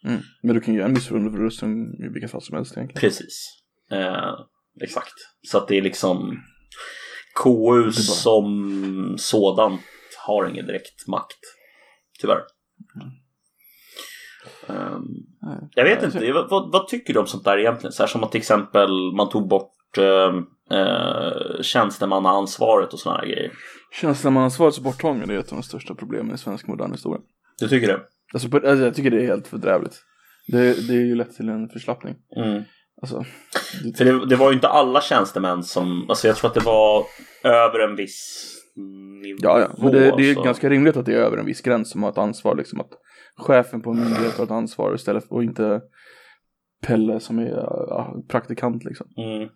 Mm. Men du kan göra en missförstånd i vilka fall som helst egentligen. Precis. Eh, exakt. Så att det är liksom KU bara- som sådant har ingen direkt makt. Tyvärr. Ehm, Nej. jag vet inte, vad, vad, tycker du om sånt där egentligen? Så här som att till exempel man tog bort eh, eh, tjänstemannaansvaret och såna här grejer. Tjänstemannaansvarets borttagande är ett av de största problemen i svensk modern historia. Du tycker det? Alltså, på, alltså jag tycker det är helt fördrävligt. Det, det är ju lätt till en förslappning. Mm. Alltså, det, För det, det var ju inte alla tjänstemän som, alltså jag tror att det var över en viss nivå. ja, ja. Men det, det är så- ganska rimligt att det är över en viss gräns som har ett ansvar. Liksom att chefen på en myndighet har ett ansvar istället för och inte Pelle som är praktikant liksom. Mm.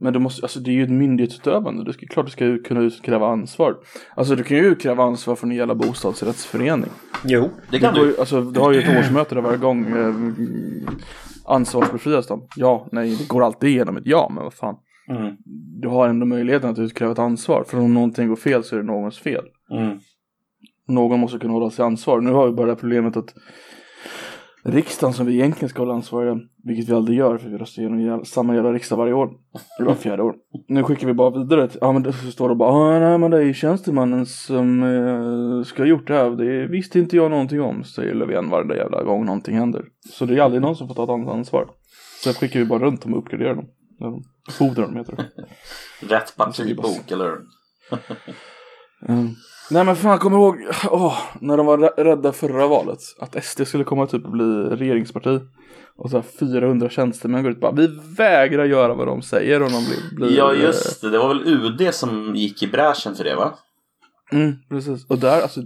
Men det, måste, alltså det är ju ett myndighetsutövande. Du ska, klart du ska kunna utkräva ansvar. Alltså du kan ju utkräva ansvar från en jävla bostadsrättsförening. Jo, det Det kan du. ju, alltså, du har ju ett årsmöte där varje gång eh, ansvarsbefrias de. Ja, nej, det går alltid igenom ett ja, men vad fan. Mm. Du har ändå möjligheten att utkräva ett ansvar. För om någonting går fel så är det någons fel. Mm. någon måste kunna hålla sig ansvar. Nu har vi bara det här problemet att riksdagen som vi egentligen ska hålla ansvariga, vilket vi aldrig gör för vi röstar igenom samma jävla riksdag varje år, eller var fjärde år. Nu skickar vi bara vidare, till, ja men det står det bara, ah, nej men det är tjänstemannen som eh, ska ha gjort det här, det visste inte jag någonting om, säger Löfven varje jävla gång någonting händer. Så det är aldrig någon som får ta ett ansvar. Så skickar vi bara runt dem och uppgraderar dem. Fodrar dem heter det. Rätt partibok, eller hur? (laughs) Mm. Nej men fan, kommer ihåg åh, när de var rä- rädda förra valet att SD skulle komma typ bli regeringsparti. Och så här 400 tjänstemän går ut och bara vi vägrar göra vad de säger om de blir, blir Ja, just det. Det var väl UD som gick i bräschen för det, va? Mm, precis. Och där, alltså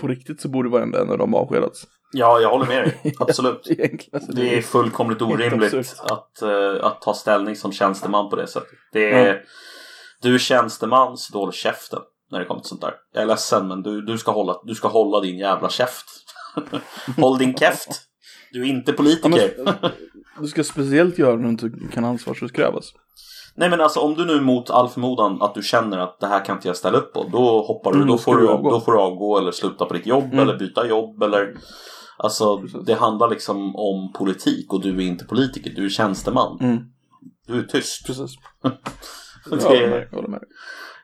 på riktigt så borde varenda en av dem avskedats. Ja, jag håller med dig. (laughs) Absolut. (laughs) Alltså, Det är fullkomligt orimligt att, eh, att ta ställning som tjänsteman på det sättet. Det är, Ja. Du är tjänsteman, så håll käften när det kommer till sånt där. Jag är ledsen, men du, du, ska, hålla, du ska hålla din jävla käft. (laughs) Håll din käft. Du är inte politiker. men, du ska speciellt göra när du inte kan ansvarsutkrävas. Nej men alltså om du nu mot all förmodan att du känner att det här kan inte jag ställa upp på. Då hoppar du, Mm, då, får du, du då får du avgå eller sluta på ditt jobb Mm. eller byta jobb eller Alltså Precis. det handlar liksom om politik och du är inte politiker, du är tjänsteman. Mm, Du är tyst. precis. (laughs) Det Jag håller med, jag håller med.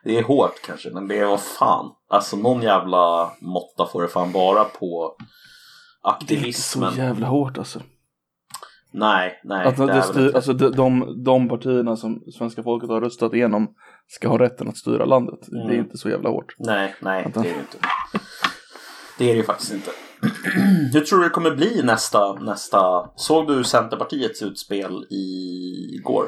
Det är hårt kanske, men det är vad fan. Alltså någon jävla måtta får det fan vara på Det är inte aktivismen. så jävla hårt alltså. Nej, nej. Att det det styr, alltså de, de, de partierna som svenska folket har röstat igenom ska ha rätten att styra landet. Det är Mm. inte så jävla hårt. Nej, nej, Vänta. det är det inte. Det är det ju faktiskt inte. (clears throat) Hur tror du det kommer bli nästa, nästa... Såg du Centerpartiets utspel igår?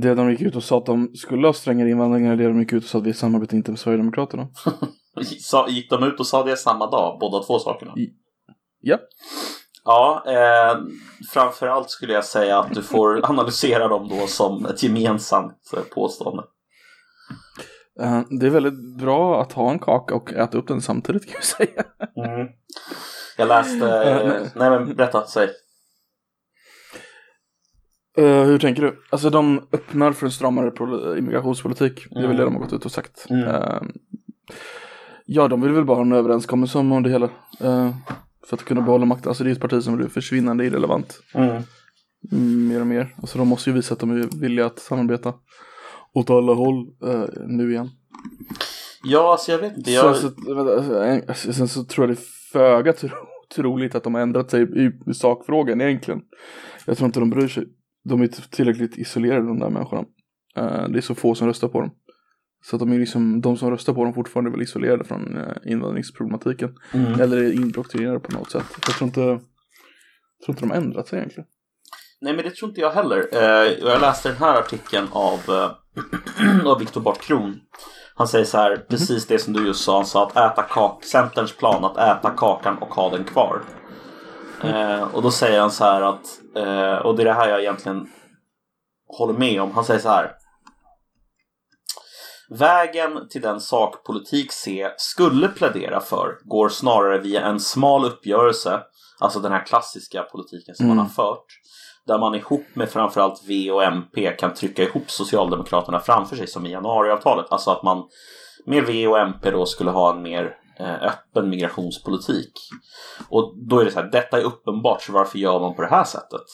Det de gick ut och sa att de skulle ha strängare invandring är det de gick ut och sa att vi samarbetar inte med Sverigedemokraterna. (laughs) Gick de ut och sa det samma dag, båda två sakerna? I- Ja. Ja, eh, framförallt skulle jag säga att du får (laughs) analysera dem då som ett gemensamt eh, påstående. Eh, Det är väldigt bra att ha en kaka och äta upp den samtidigt kan jag säga. Jag läste... Eh, nej. nej men berätta, säg. Eh, hur tänker du? Alltså de öppnar för en stramare pol- immigrationspolitik. Det är väl Mm. det de har gått ut och sagt. Mm. Eh, ja, de vill väl bara ha en överenskommelse om det hela. Eh, för att kunna behålla makten. Alltså det är ett parti som blir försvinnande irrelevant. Mm. Mm, mer och mer. Alltså de måste ju visa att de är villiga att samarbeta åt alla håll nu igen. Ja, alltså jag vet inte. Så, Jag... så, vänta, alltså, en- alltså, sen så tror jag det är föga tro, troligt att de har ändrat sig i, i sakfrågan egentligen. Jag tror inte de bryr sig. De är tillräckligt isolerade de där människorna. Eh, det är så få som röstar på dem. Så att de är liksom, de som röstar på dem fortfarande är väl isolerade från uh, invandringsproblematiken. Mm. Eller är indoktrinerade på något sätt. Jag tror inte, jag tror inte de har ändrat sig egentligen. Nej, men det tror inte jag heller. Eh, jag läste den här artikeln av, eh, (clears throat) av Viktor Bart Kron. Han säger så här, precis det som du just sa. Han sa att äta kak Centerns plan att äta kakan och ha den kvar. Eh, och då säger han så här att, eh, och det är det här jag egentligen håller med om. Han säger så här. Vägen till den sak politik C skulle plädera för går snarare via en smal uppgörelse, alltså den här klassiska politiken som man Mm. har fört, där man ihop med framförallt V och MP kan trycka ihop Socialdemokraterna framför sig som i januariavtalet. Alltså att man med V och MP då skulle ha en mer öppen migrationspolitik. Och då är det så här, detta är uppenbart, så varför gör man på det här sättet?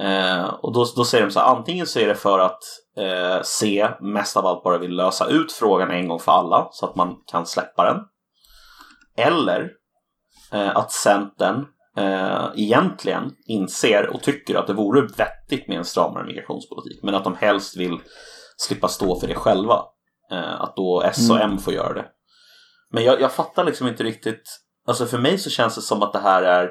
Eh, och då, då säger de så här, antingen så är det för att eh, C mest av allt bara vill lösa ut frågan en gång för alla så att man kan släppa den. Eller eh, att Centern eh, egentligen inser och tycker att det vore vettigt med en stramare migrationspolitik men att de helst vill slippa stå för det själva. Eh, att då S och M får göra det. Men jag, jag fattar liksom inte riktigt, alltså för mig så känns det som att det här är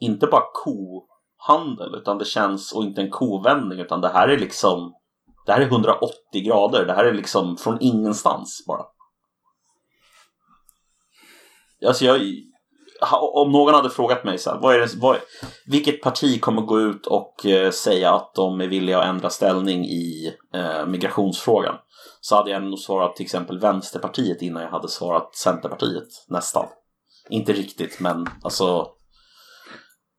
inte bara kohandel utan det känns, och inte en kovändning utan det här är liksom det här är 180 grader, det här är liksom från ingenstans bara. Alltså jag, om någon hade frågat mig så här, vad är det, vad, vilket parti kommer gå ut och eh, säga att de är villiga att ändra ställning i eh, migrationsfrågan? Så hade jag nog svarat till exempel Vänsterpartiet innan jag hade svarat Centerpartiet, nästan. Inte riktigt, men alltså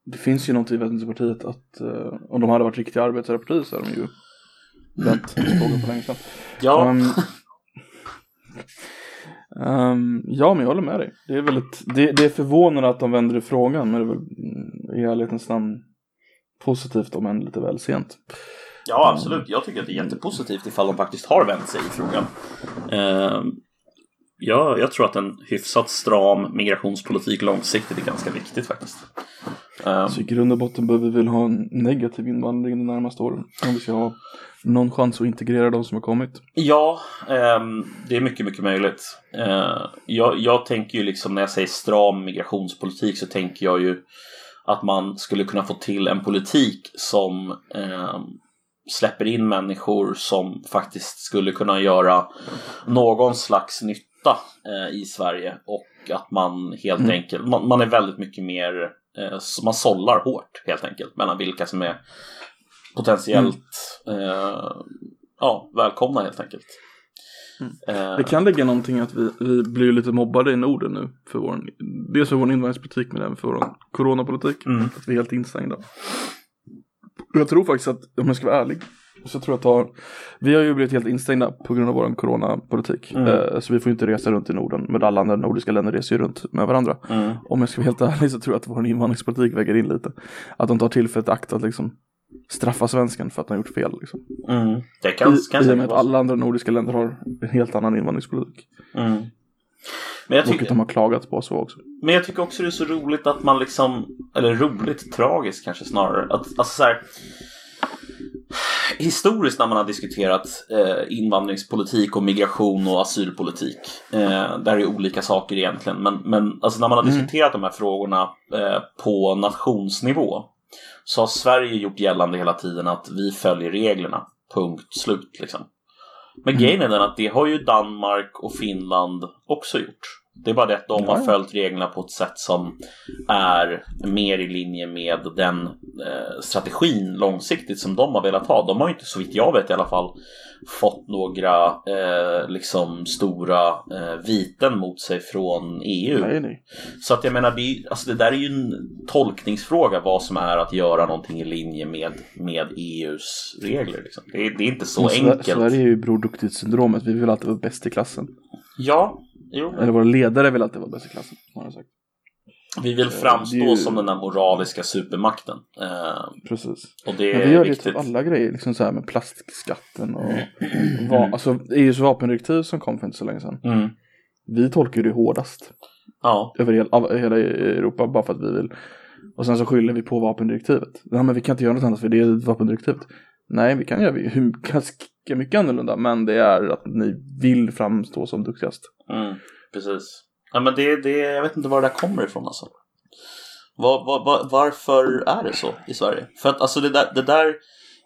Det finns ju något i Vänsterpartiet att eh, om de hade varit riktiga arbetarpartier så hade de ju vänt frågan på länge sedan. ja. Um, Um, ja, men jag håller med dig. Det är, väldigt, det, det är förvånande att de vänder i frågan, men det är väl mm, i ärlighetens namn positivt om än lite väl sent. Ja, absolut. Jag tycker att det är jättepositivt ifall de faktiskt har vänt sig i frågan. Uh, ja, jag tror att en hyfsat stram migrationspolitik långsiktigt är ganska viktigt faktiskt. Um, så i grund och botten behöver vi väl ha en negativ invandring de närmaste åren. Om vi ska ha någon chans att integrera de som har kommit. Ja, um, det är mycket, mycket möjligt. Uh, jag, jag tänker ju liksom när jag säger stram migrationspolitik så tänker jag ju att man skulle kunna få till en politik som um, släpper in människor som faktiskt skulle kunna göra någon slags nytta eh, i Sverige och att man helt mm. enkelt, man, man, är väldigt mycket mer, eh, man sållar hårt helt enkelt mellan vilka som är potentiellt mm. eh, ja, välkomna helt enkelt. Mm. Eh. Det kan ligga någonting att vi, vi blir lite mobbade i Norden nu för vår, dels för vår invandringspolitik men även för vår coronapolitik. Mm. Att vi är helt instängda. Jag tror faktiskt att, om jag ska vara ärlig, så jag tror att har, vi har ju blivit helt instängda på grund av vår coronapolitik. Mm. Eh, så vi får inte resa runt i Norden, men alla andra nordiska länder reser ju runt med varandra. Mm. Om jag ska vara helt ärlig så tror jag att vår invandringspolitik väger in lite. Att de tar tillfället i akt att liksom straffa svensken för att han gjort fel. Liksom. Mm. Det kan, kan I och med att alla andra nordiska länder har en helt annan invandringspolitik. Men jag tycker, de har klagat på så också. Men jag tycker också det är så roligt att man liksom, eller roligt, tragiskt kanske snarare, att alltså så här, Historiskt när man har diskuterat eh, invandringspolitik och migration och asylpolitik. Eh, där är olika saker egentligen. Men, men alltså när man har mm. diskuterat de här frågorna eh, på nationsnivå så har Sverige gjort gällande hela tiden att vi följer reglerna. Punkt slut liksom. Men mm. grejen är den att det har ju Danmark och Finland också gjort. Det är bara det att de har följt reglerna på ett sätt som är mer i linje med den eh, strategin långsiktigt som de har velat ha. De har ju inte så vitt jag vet i alla fall fått några eh, liksom stora eh, viten mot sig från EU. Nej, nej. Så att jag menar, det, alltså det där är ju en tolkningsfråga vad som är att göra någonting i linje med, med EUs regler. Liksom. Det, det, är inte så enkelt. Sverige är ju Bror Duktigt-syndromet, vi vill alltid vara bäst i klassen. Ja, Jo. Eller våra ledare vill alltid vara bäst i klassen. Sagt. Vi vill framstå ju... som den där moraliska supermakten. Eh, Precis. Och det Men vi gör viktigt. det till alla grejer, liksom så här med plastskatten och (clears throat) va, alltså EUs vapendirektiv som kom för inte så länge sedan. Mm. Vi tolkar det hårdast. Ja. Över hela, hela Europa bara för att vi vill. Och sen så skyller vi på vapendirektivet. Nej men vi kan inte göra något annat för det är vapendirektivet. Nej, vi kan göra hur, ganska mycket annorlunda, men det är att ni vill framstå som duktigast. Mm, precis. Ja, men det, det, jag vet inte var det där kommer ifrån alltså. Var, var, var, varför är det så i Sverige? För att alltså det där, det där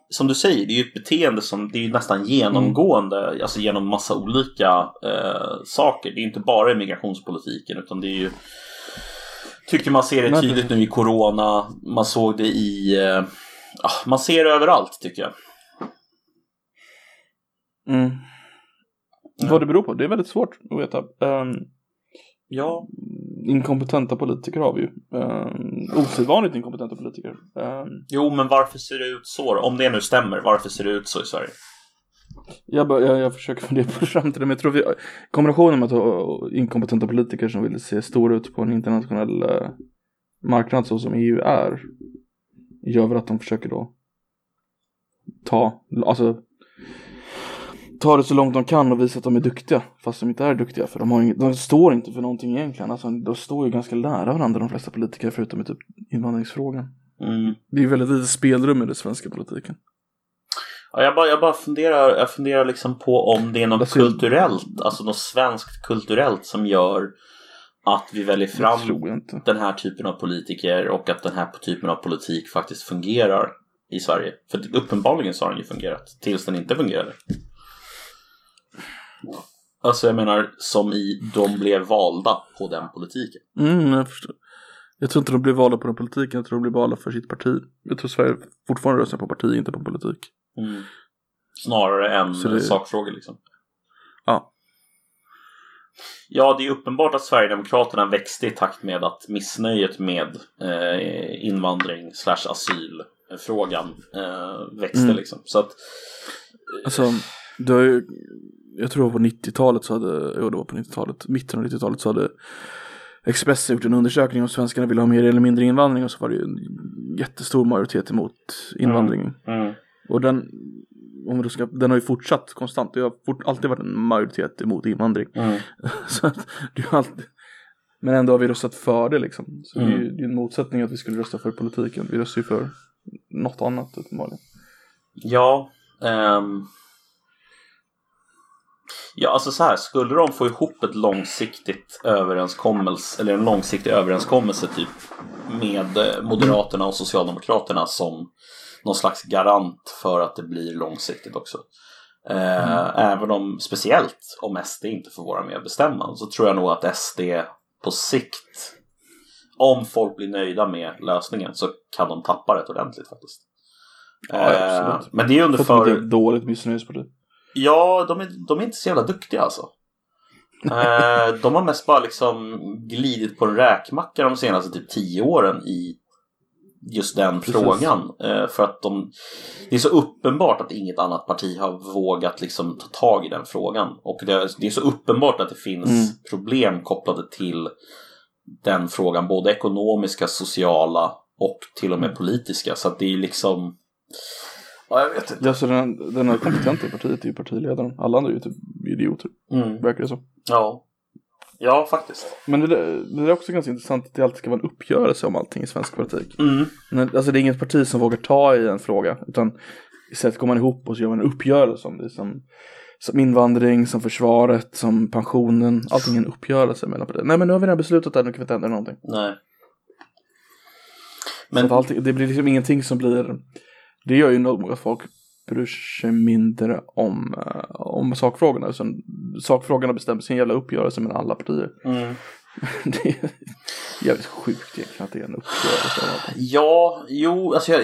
som du säger, det är ju ett beteende som det är nästan genomgående, mm. alltså genom massa olika eh, saker. Det är inte bara i migrationspolitiken utan det är ju Tycker man ser det tydligt nu i Corona, man såg det i eh, Man ser det överallt tycker jag. Mm. Vad det beror på, det är väldigt svårt att veta. Um, ja. Inkompetenta politiker har vi ju. Um, osedvanligt inkompetenta politiker. Um, jo, men varför ser det ut så? Om det nu stämmer, varför ser det ut så i Sverige? Jag, bara, jag, jag försöker fundera på framtiden, men jag tror vi, kombinationen med att ha inkompetenta politiker som vill se stora ut på en internationell uh, marknad så som EU är, gör väl att de försöker då ta, alltså ta det så långt de kan och visa att de är duktiga fast de inte är duktiga för de, har inget, de står inte för någonting egentligen. Alltså, de står ju ganska nära varandra de flesta politiker förutom i typ invandringsfrågan. Mm. Det är väldigt lite spelrum i den svenska politiken. Ja, jag, bara, jag bara funderar, jag funderar liksom på om det är något alltså, kulturellt, alltså något svenskt kulturellt som gör att vi väljer fram den här typen av politiker och att den här typen av politik faktiskt fungerar i Sverige. För uppenbarligen så har den ju fungerat tills den inte fungerade. Alltså jag menar som i de blev valda på den politiken. Mm, jag förstår. Jag tror inte de blev valda på den politiken, jag tror de blev valda för sitt parti. Jag tror Sverige fortfarande röstar på parti, inte på politik. Mm. Snarare än det... sakfrågor liksom. Ja. Ja, det är uppenbart att Sverigedemokraterna växte i takt med att missnöjet med eh, invandring slash asylfrågan eh, växte mm. liksom. Så att... Alltså, Det har ju, jag tror på 90-talet så hade, jo det var på 90-talet, mitten av 90-talet så hade Expressen gjort en undersökning om svenskarna ville ha mer eller mindre invandring och så var det ju en jättestor majoritet emot invandringen. Mm. Och den, om du ska, den har ju fortsatt konstant. Det har fort, alltid varit en majoritet emot invandring. Mm. (laughs) så att det är alltid, men ändå har vi röstat för det liksom. Så det är Mm. ju det är en motsättning att vi skulle rösta för politiken. Vi röstar ju för något annat uppenbarligen. Ja. ehm. Ja, alltså så här. Skulle de få ihop ett långsiktigt överenskommelse, eller en långsiktig överenskommelse typ med eh, Moderaterna och Socialdemokraterna som någon slags garant för att det blir långsiktigt också. Eh, Även om, speciellt om SD inte får vara med och bestämma, så tror jag nog att SD på sikt, om folk blir nöjda med lösningen, så kan de tappa rätt ordentligt faktiskt. Ja, Eh, absolut. Men det är under För dåligt missnöjesparti. Ja, de är, de är inte så jävla duktiga alltså. Eh, de har mest bara liksom glidit på en räkmacka de senaste typ tio åren i just den Precis. frågan. Eh, för att de, det är så uppenbart att inget annat parti har vågat liksom ta tag i den frågan. Och det, är- det är så uppenbart att det finns Mm. problem kopplade till den frågan. Både ekonomiska, sociala och till och med politiska. Så att det är liksom... Ja, jag vet inte. Ja, så den, den här kompetenta i partiet är ju partiledaren. Alla andra är ju typ idioter, Mm. verkar det som. Ja. Ja, faktiskt. Men det, det är också ganska intressant att det alltid ska vara en uppgörelse om allting i svensk politik. Mm. Men, alltså det är inget parti som vågar ta i en fråga, utan istället går man ihop och så gör man en uppgörelse om det. Som, som invandring, som försvaret, som pensionen. Allting är en uppgörelse mellan partier. Nej men nu har vi redan beslutat det här, nu kan vi inte ändra någonting. Nej. Men så allting, det blir liksom ingenting som blir, det gör ju nog att folk bryr sig mindre om, eh, om sakfrågorna. Utan sakfrågorna bestäms i en jävla uppgörelse mellan alla partier. mm. (laughs) det är jävligt sjukt egentligen att det är en uppgörelse ja, jo, alltså jag,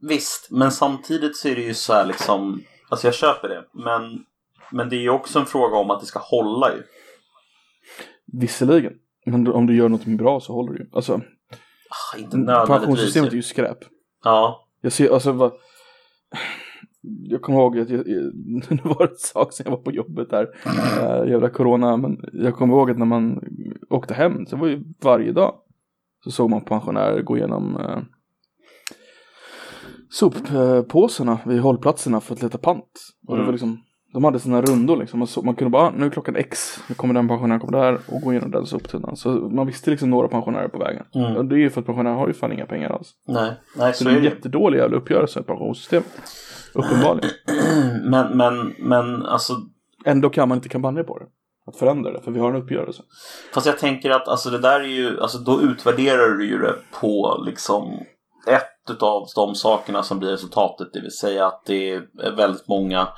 visst, men samtidigt så är det ju så här liksom, alltså jag köper det, men, men det är ju också en fråga om att det ska hålla ju. Visserligen. Men om du gör något bra så håller det ju. Alltså, Ah, inte pensionssystemet är ju skräp. Ja, Jag ser, alltså vad... Jag kommer ihåg att jag, (laughs) det var ett sak sedan jag var på jobbet där, äh, jävla corona, men jag kommer ihåg att när man åkte hem, så var ju varje dag, så såg man pensionärer gå igenom äh, soppåsarna vid hållplatserna för att leta pant. Och det Mm. var liksom, de hade sina rundor liksom, man, så, man kunde bara, ah, nu är klockan X, nu kommer den pensionären kommer där och gå igenom den soptunnan. Så man visste liksom några pensionärer på vägen. Mm. Och det är ju för att pensionärer har ju fan inga pengar alls. nej, nej Så så det är en jättedålig jävla uppgörelse med pensionssystemet. Uppenbarligen. (clears throat) Men, men, men alltså, Ändå kan man inte kampanja på det. Att förändra det, för vi har en uppgörelse. fast jag tänker att alltså det där är ju, alltså då utvärderar du ju det på liksom ett av de sakerna som blir resultatet, det vill säga att det är väldigt många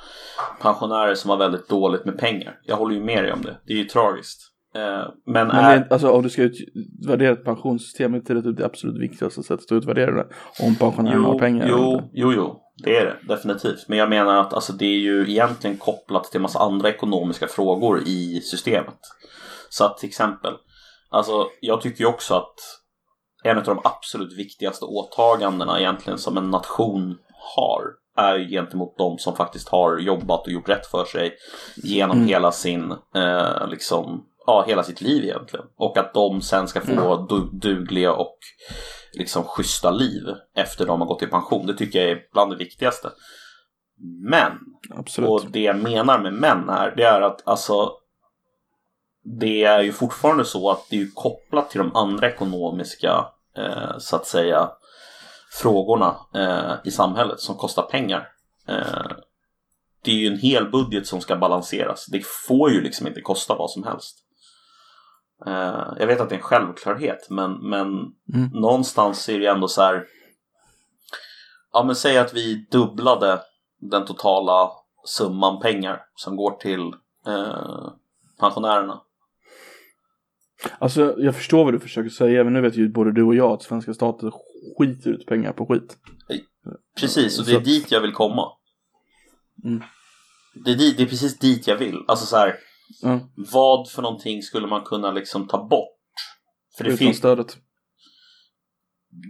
pensionärer som har väldigt dåligt med pengar. Jag håller ju med dig om det, det är ju tragiskt. Eh, Men, Men är, det, alltså om du ska utvärdera ett pensionssystem är det typ det absolut viktigaste sättet att utvärdera det. Om pensionärerna har pengar eller jo, inte. jo, jo, det är det definitivt. Men jag menar att alltså, det är ju egentligen kopplat till en massa andra ekonomiska frågor i systemet. Så att till exempel, alltså jag tycker ju också att en av de absolut viktigaste åtagandena egentligen som en nation har är gentemot de som faktiskt har jobbat och gjort rätt för sig genom Mm. hela sin, eh, liksom, ja, hela sitt liv egentligen. Och att de sen ska få du- dugliga och liksom schyssta liv efter de har gått i pension. Det tycker jag är bland det viktigaste. Men, Absolut. och det jag menar med men här, det är att alltså det är ju fortfarande så att det är kopplat till de andra ekonomiska, eh, så att säga, frågorna eh, i samhället som kostar pengar. Eh, det är ju en hel budget som ska balanseras. Det får ju liksom inte kosta vad som helst. Eh, jag vet att det är en självklarhet, men, men Mm. någonstans är det ändå så här. Ja, men säg att vi dubblade den totala summan pengar som går till eh, pensionärerna. Alltså jag förstår vad du försöker säga, men nu vet ju både du och jag att svenska staten skiter ut pengar på skit. Precis, och det är Så- dit jag vill komma. Mm. Det, är dit, det är precis dit jag vill. Alltså så här, Ja, vad för någonting skulle man kunna liksom ta bort? För det utan finns, stödet.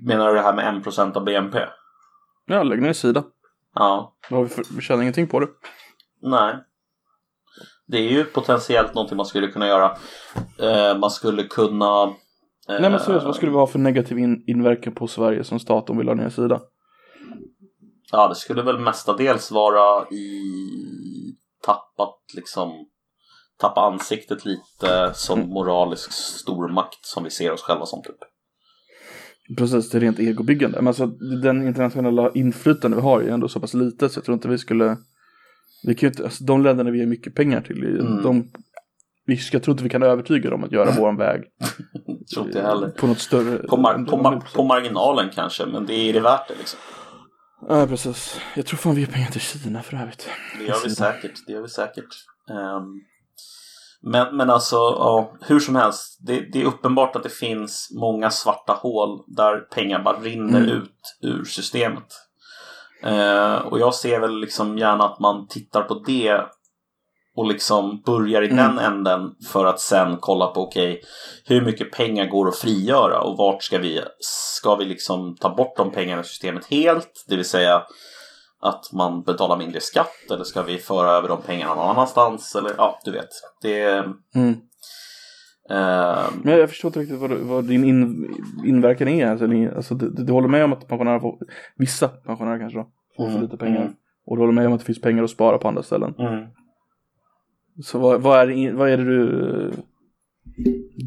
menar du det här med 1% av BNP? Ja, lägg ner sida. Ja. Då har vi, för, vi tjänar ingenting på det. Nej. Det är ju potentiellt någonting man skulle kunna göra. Eh, man skulle kunna... Eh, Nej men seriöst, vad skulle vi ha för negativ in inverkan på Sverige som stat om vi la ner sida? Ja, det skulle väl mestadels vara i tappat liksom tappa ansiktet lite som Mm. moralisk stormakt som vi ser oss själva som typ. Precis, det är rent egobyggande. Men alltså den internationella inflytande vi har är ändå så pass litet så jag tror inte vi skulle vi kan inte, alltså, de länderna vi ger mycket pengar till, Mm. de, vi ska tro inte vi kan övertyga dem att göra (laughs) våran väg Tror inte jag heller. på något större. På, mar- på, under mar- på marginalen kanske, men det är det värt det liksom. Ja, precis. Jag tror fan vi ger pengar till Kina för övrigt. Det gör vi säkert. Det gör vi säkert. Ehm, men, men alltså, ja, hur som helst. Det, det är uppenbart att det finns många svarta hål där pengar bara rinner Mm. ut ur systemet. Eh, och jag ser väl liksom gärna att man tittar på det och liksom börjar i Mm. den änden för att sen kolla på okej, hur mycket pengar går att frigöra och vart ska vi, ska vi liksom ta bort de pengarna i systemet helt, det vill säga att man betalar mindre skatt eller ska vi föra över de pengarna någon annanstans eller ja, du vet. Det Mm. Eh, Men jag förstår inte riktigt vad, vad din in, inverkan är. Alltså, ni, alltså, du, du håller med om att pensionärer får, vissa pensionärer kanske då, får för Mm, lite pengar. mm. Och du håller med om att det finns pengar att spara på andra ställen. mm. Så vad, vad, är, det- vad är det du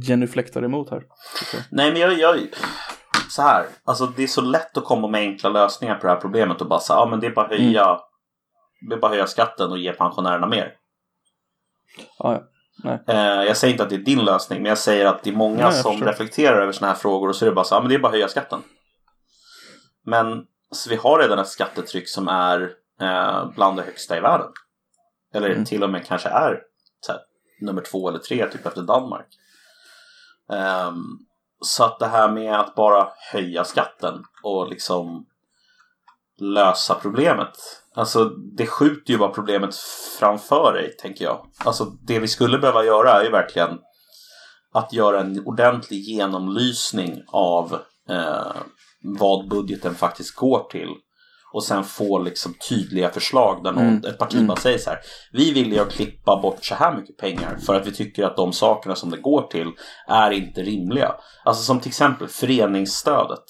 genuflektar emot här? Nej men jag, jag så här, alltså det är så lätt att komma med enkla lösningar på det här problemet och bara säga, ja men det är bara att höja, det är bara höja skatten och ge pensionärerna mer. Ah, ja. Eh, jag säger inte att det är din lösning, men jag säger att det är många Nej, som förstår. reflekterar över sådana här frågor och så är det bara så men det är bara att höja skatten. Men vi har redan ett skattetryck som är eh, bland det högsta i världen. Eller Mm. till och med kanske är här, nummer två eller tre, typ efter Danmark. Ehm, så att det här med att bara höja skatten och liksom lösa problemet. Alltså det skjuter ju bara problemet framför dig, tänker jag. Alltså det vi skulle behöva göra är ju verkligen att göra en ordentlig genomlysning av eh, vad budgeten faktiskt går till. Och sen få liksom tydliga förslag där någon, Mm. ett parti Mm. bara säger så här. Vi vill ju klippa bort så här mycket pengar för att vi tycker att de sakerna som det går till är inte rimliga. Alltså som till exempel föreningsstödet.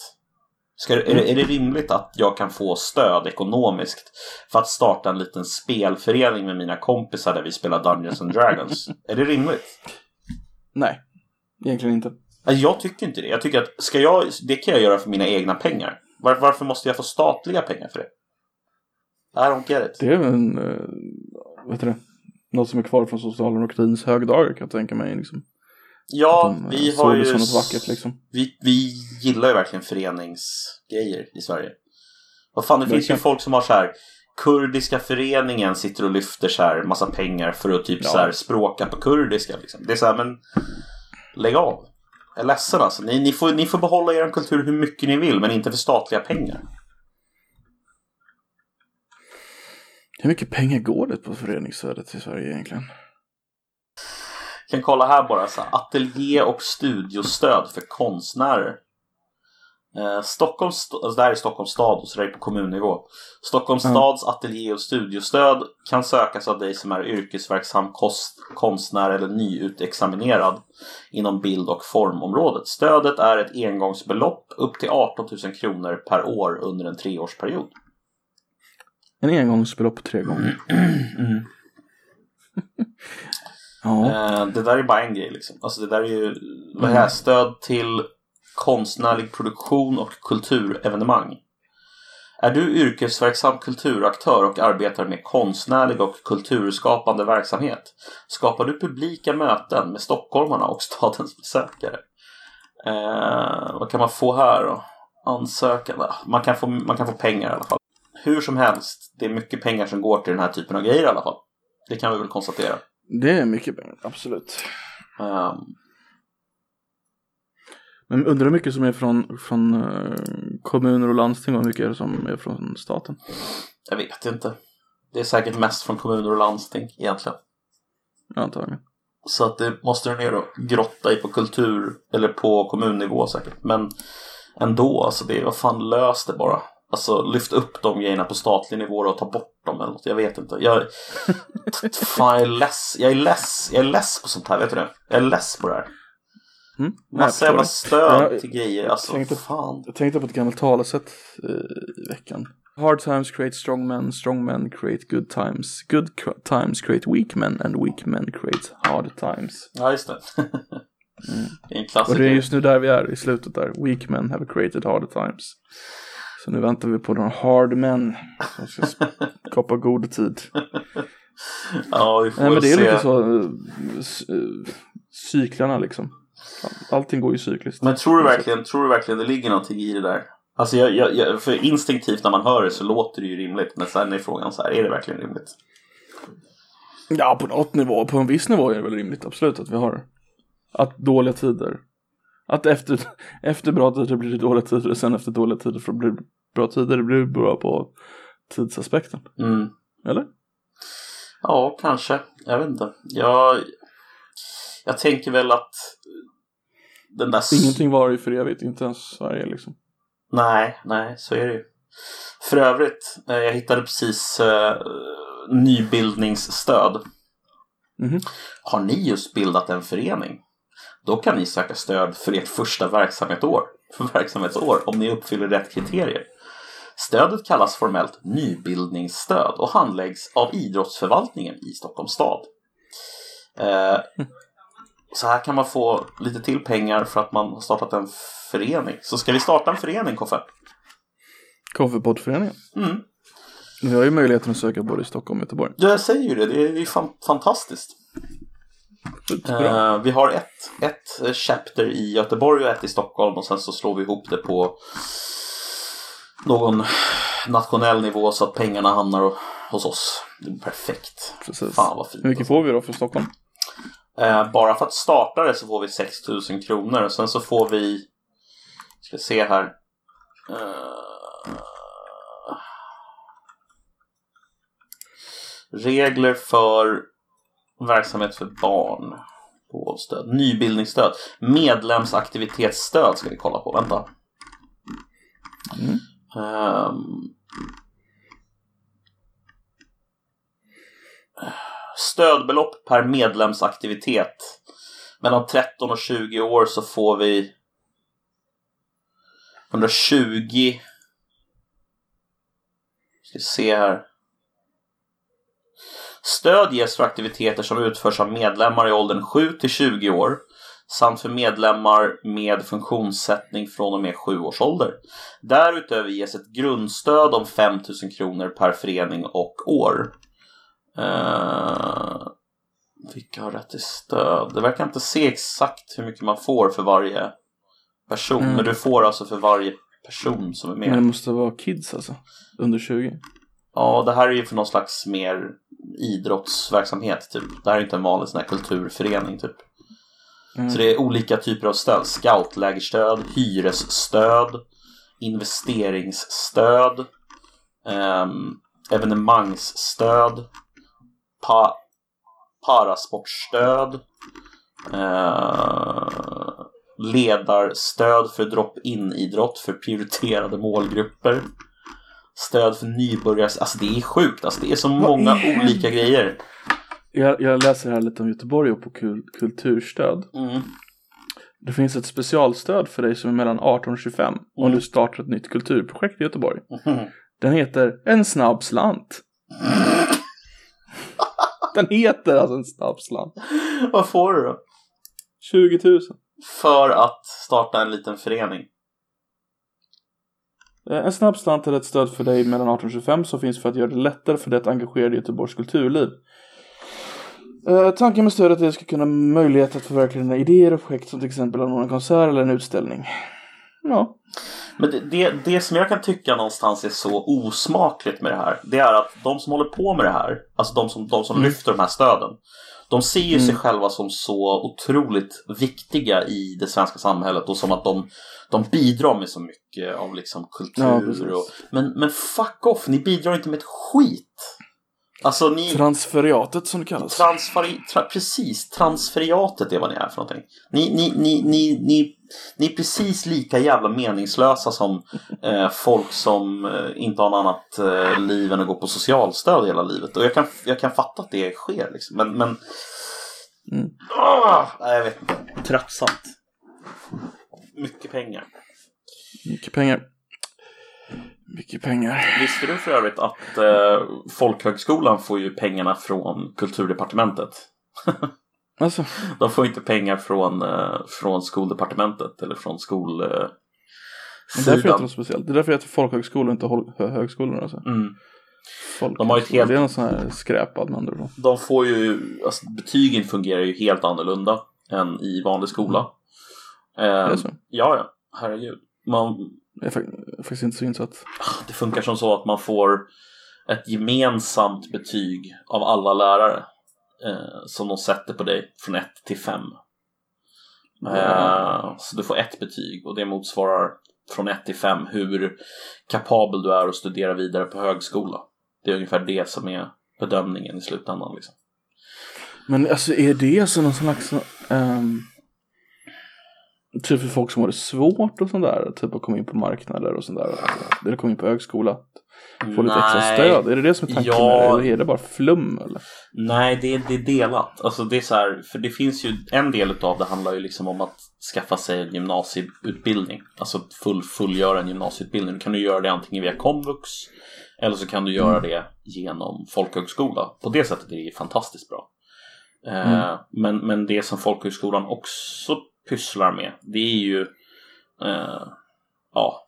Ska, är, det, är det rimligt att jag kan få stöd ekonomiskt för att starta en liten spelförening med mina kompisar där vi spelar Dungeons and Dragons? (laughs) är det rimligt? Nej, egentligen inte. Jag tycker inte det. Jag tycker att ska jag, det kan jag göra för mina egna pengar. Var, varför måste jag få statliga pengar för det? I don't get it. Det är en, vad heter det, något som är kvar från socialdemokratins högdagar kan jag tänka mig. Liksom. Ja, De, eh, vi har det ju... som något vackert liksom. Vi, vi gillar ju verkligen föreningsgrejer i Sverige. Vad fan, det finns ju Verkligen. folk som har så här Kurdiska föreningen sitter och lyfter så här massa pengar för att typ Ja. så här språka på kurdiska. Liksom. Det är så här, men lägg av. Jag är ledsen alltså. Ni, ni, får, ni får behålla er kultur hur mycket ni vill, men inte för statliga pengar. Hur mycket pengar går det på föreningsstödet i Sverige egentligen? Kan kolla här bara. Så här, ateljé och studiostöd för konstnärer. Eh, Stockholms, st- alltså det här är Stockholms stad, så det är på kommunnivå. Stockholms Mm. stads ateljé och studiostöd kan sökas av dig som är yrkesverksam kost, konstnär eller nyutexaminerad inom bild och formområdet. Stödet är ett engångsbelopp upp till 18 000 kronor per år under en treårsperiod. En engångsbelopp tre gånger. (clears throat) (laughs) Ja, Eh, det där är bara en grej liksom. Alltså det där är ju vad är här? stöd till konstnärlig produktion och kulturevenemang. Är du yrkesverksam kulturaktör och arbetar med konstnärlig och kulturskapande verksamhet? Skapar du publika möten med stockholmarna och stadens besökare? Eh, vad kan man få här då? Ansökan? Man kan, få, man kan få pengar i alla fall. Hur som helst, det är mycket pengar som går till den här typen av grejer i alla fall. Det kan vi väl konstatera. Det är mycket pengar, absolut. Ehm, Men undrar hur mycket som är från, från eh, kommuner och landsting och hur mycket är det som är från staten? Jag vet inte. Det är säkert mest från kommuner och landsting egentligen. Antagligen. Så att det måste du ner och grotta i på kultur eller på kommunnivå säkert. Men ändå, alltså det är vad fan lös det bara. Alltså lyft upp de grejerna på statlig nivå och ta bort dem eller något. Jag vet inte. Jag, (laughs) fan, jag är less. Jag är less. Jag är less på sånt här. Vet du det? Jag är less på det här. Mm? Massa Jag jävla stöd Jag- till grejer. Alltså tänkte- fan. Jag tänkte på ett gammalt talesätt eh, i veckan. Hard times create strong men, strong men create good times. Good times create weak men and weak men create hard times. Ja, just det. (laughs) Det är en Och klassiker. det är just nu där vi är i slutet där. Weak men have created hard times. Så nu väntar vi på några hard men som ska (laughs) skapa god tid. Ja, vi får Nej men det är se. lite så, eh, eh, cyklarna liksom. Allting går ju cykliskt. Men tror du verkligen, tror du verkligen det ligger någonting i det där? Alltså jag, jag, jag, för instinktivt när man hör det så låter det ju rimligt. Men sen är frågan så här, är det verkligen rimligt? Ja, på något nivå, på en viss nivå är det väl rimligt absolut att vi har att dåliga tider. Att efter, (laughs) efter bra tider blir det dåliga tider och sen efter dåliga tider för blir det bra tider. Det blir bra på tidsaspekten. Mm. Eller? Ja, kanske. Jag vet inte. Jag, jag tänker väl att den där... Ingenting var ju för evigt, inte ens Sverige liksom. Nej, nej, så är det ju. För övrigt, eh, jag hittade precis eh, nybildningsstöd. Mhm. Har ni just bildat en förening? Då kan ni söka stöd för ert första verksamhetsår, för verksamhetsår om ni uppfyller rätt kriterier. Stödet kallas formellt nybildningsstöd och handläggs av idrottsförvaltningen i Stockholms stad. Eh, så här kan man få lite till pengar för att man har startat en förening. Så ska vi starta en förening, Koffe? Kaffepoddföreningen. Mm. Vi har ju möjligheten att söka både i Stockholm och Göteborg. Jag säger ju det, det är ju fan, fantastiskt. Eh, vi har ett, ett eh, chapter i Göteborg och ett i Stockholm och sen så slår vi ihop det på någon nationell nivå så att pengarna hamnar hos oss. Det är perfekt. Precis. Fan vad fint. Hur mycket får vi då för Stockholm? Eh, bara för att starta det så får vi 6 000 kronor och sen så får vi ska se här Eh, regler för verksamhet för barn Lovstöd. Nybildningsstöd Medlemsaktivitetsstöd ska vi kolla på, vänta Mm. Ehm. Stödbelopp per medlemsaktivitet. Mellan 13 och 20 år så får vi 120 Ska se här. Stöd ges för aktiviteter som utförs av medlemmar i åldern 7 till 20 år samt för medlemmar med funktionssättning från och med 7 års ålder. Därutöver ges ett grundstöd om 5 000 kronor per förening och år. Eh, vilka har rätt till stöd? Det verkar inte se exakt hur mycket man får för varje person. Mm. Men du får alltså för varje person som är med. Men det måste vara kids alltså. Under 20. Ja, det här är ju för någon slags mer idrottsverksamhet typ. Det här är inte en vanlig sån här kulturförening typ. Mm. Så det är olika typer av stöd. Scoutlägerstöd, hyresstöd, investeringsstöd, ehm, evenemangsstöd, pa parasportstöd, eh, ledarstöd för drop-in-idrott för prioriterade målgrupper. Stöd för nybörjare. Alltså det är sjukt. Alltså det är så många i olika grejer. Jag, jag läser här lite om Göteborg och på kul, kulturstöd. Mm. Det finns ett specialstöd för dig som är mellan 18 och 25 om Mm. du startar ett nytt kulturprojekt i Göteborg. Mhm. Den heter En snabb slant. (laughs) Den heter alltså En snabb slant. Vad får du då? 20 000. För att starta en liten förening. Eh, En snabb slant är ett stöd för dig mellan 18 och 25 som finns för att göra det lättare för dig att engagera dig i Göteborgs kulturliv. Eh, tanken med stödet är att du ska kunna möjlighet att förverkliga dina idéer och projekt som till exempel anordna en konsert eller en utställning. Ja, Men det, det, det som jag kan tycka någonstans är så osmakligt med det här. Det är att de som håller på med det här, alltså de som, de som Mm. lyfter de här stöden. De ser ju sig Mm. själva som så otroligt viktiga i det svenska samhället och som att de, de bidrar med så mycket av liksom Ja, kultur. precis. och, men, men fuck off, ni bidrar inte med ett skit. Alltså ni... Transferiatet som det kallas. Transferi, tra, precis, transferiatet är vad ni är för någonting. Ni, ni, ni, ni, ni, ni är precis lika jävla meningslösa som eh, folk som eh, inte har något annat eh, liv än att gå på socialstöd hela livet. Och jag kan, jag kan fatta att det sker liksom. Men, men... Mm. Ah, nej, jag vet inte. Tröttsamt. Mycket pengar. Mycket pengar. Mycket pengar. Visste du för övrigt att eh, Folkhögskolan får ju pengarna från Kulturdepartementet? (laughs) Alltså, De får inte pengar från, eh, från skoldepartementet eller från skol... Eh, det är därför sidan. det folkhögskola. Det är därför det heter folkhögskola och inte högskolor. Alltså. Mm. De har ju ett helt- Det är någon sån här skräpad med andra. De får ju, alltså betygen fungerar ju helt annorlunda än i vanlig skola. Eh, Är det så? Ja, ja, herregud. Man, Jag är fak- faktiskt inte så insatt. det funkar som så att man får ett gemensamt betyg av alla lärare eh, som de sätter på dig från 1 till 5. Eh, så du får ett betyg och det motsvarar från 1 till 5 hur kapabel du är att studera vidare på högskola. Det är ungefär det som är bedömningen i slutändan. Liksom. Men alltså är det alltså någon slags ehm, Typ för folk som har det svårt och sånt där, typ att komma in på marknader och sånt där. Eller komma in på högskola. Få lite extra stöd. Är det det som är tanken Ja. Eller är det bara flum eller? Nej, det är, det är delat. Alltså det är så här, för det finns ju en del av det handlar ju liksom om att skaffa sig en gymnasieutbildning. Alltså full, fullgöra en gymnasieutbildning. Då kan du göra det antingen via komvux eller så kan du göra det genom folkhögskola. På det sättet är det fantastiskt bra. Eh, men, men det som folkhögskolan också pysslar med det är ju eh, ja,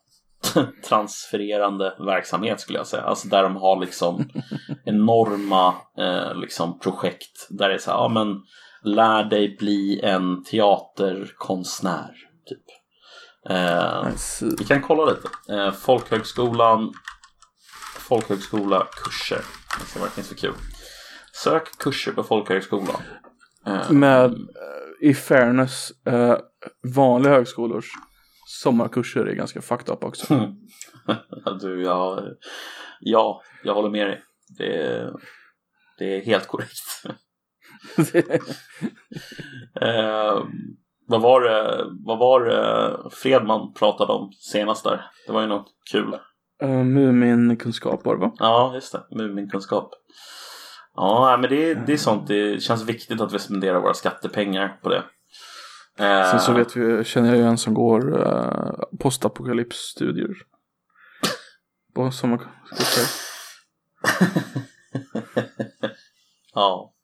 (laughs) transfererande verksamhet skulle jag säga. Alltså där de har liksom (laughs) enorma eh, liksom projekt där det är så här, ja men lär dig bli en teaterkonstnär typ. Eh, vi kan kolla lite. Eh, folkhögskolan Folkhögskola kurser. Ska det finns för kul. Sök kurser på folkhögskolan. Eh, Med, i fairness, eh, vanliga högskolors sommarkurser är ganska fucked up också. (laughs) du, ja, ja, jag håller med dig. Det är, det är helt korrekt. (laughs) Eh, vad var det, vad var det Fredman pratade om senast där? Det var ju något kul. uh, Muminkunskap var det va? Ja, just det. Muminkunskap. Ja, men det, det är sånt. Det känns viktigt att vi spenderar våra skattepengar på det. Eh, Sen så vet vi, känner jag ju en som går uh, postapokalypsstudier. (laughs) På sommarkurser. (laughs) Ja.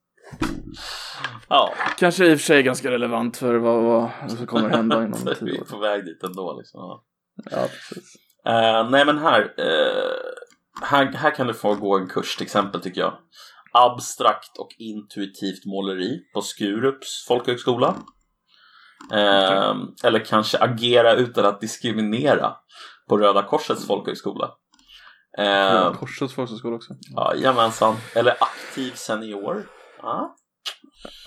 Ja, Kanske i och för sig ganska relevant för vad, vad som kommer hända inom (laughs) vi tio är år. på väg dit ändå liksom. Ja. Ja, precis. Eh, nej men här, eh, här, här kan du få gå en kurs till exempel tycker jag. Abstrakt och intuitivt måleri på Skurups folkhögskola. Eh, Eller kanske agera utan att diskriminera på Röda Korsets folkhögskola. Eh, Ja, Korsets folkhögskola också. Jajamensan. Eller aktiv senior. Ja.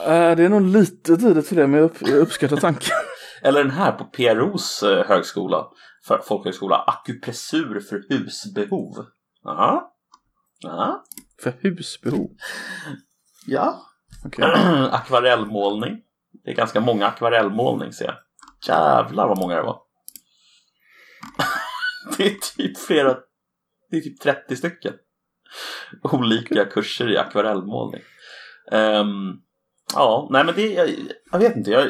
Eh, det är nog lite tidigt till det, men jag, upp, jag uppskattar tanken. (laughs) Eller den här på PROs eh, högskola. För folkhögskola. Akupressur för husbehov. Ja. Ja. För husbehov. Ja. Okej. (clears throat) Akvarellmålning. Det är ganska många akvarellmålning ser jag. Jävlar vad många det var. (laughs) det är typ flera. Det är typ 30 stycken. Olika kurser i akvarellmålning. Ehm, ja, nej men det, jag, jag vet inte. Jag,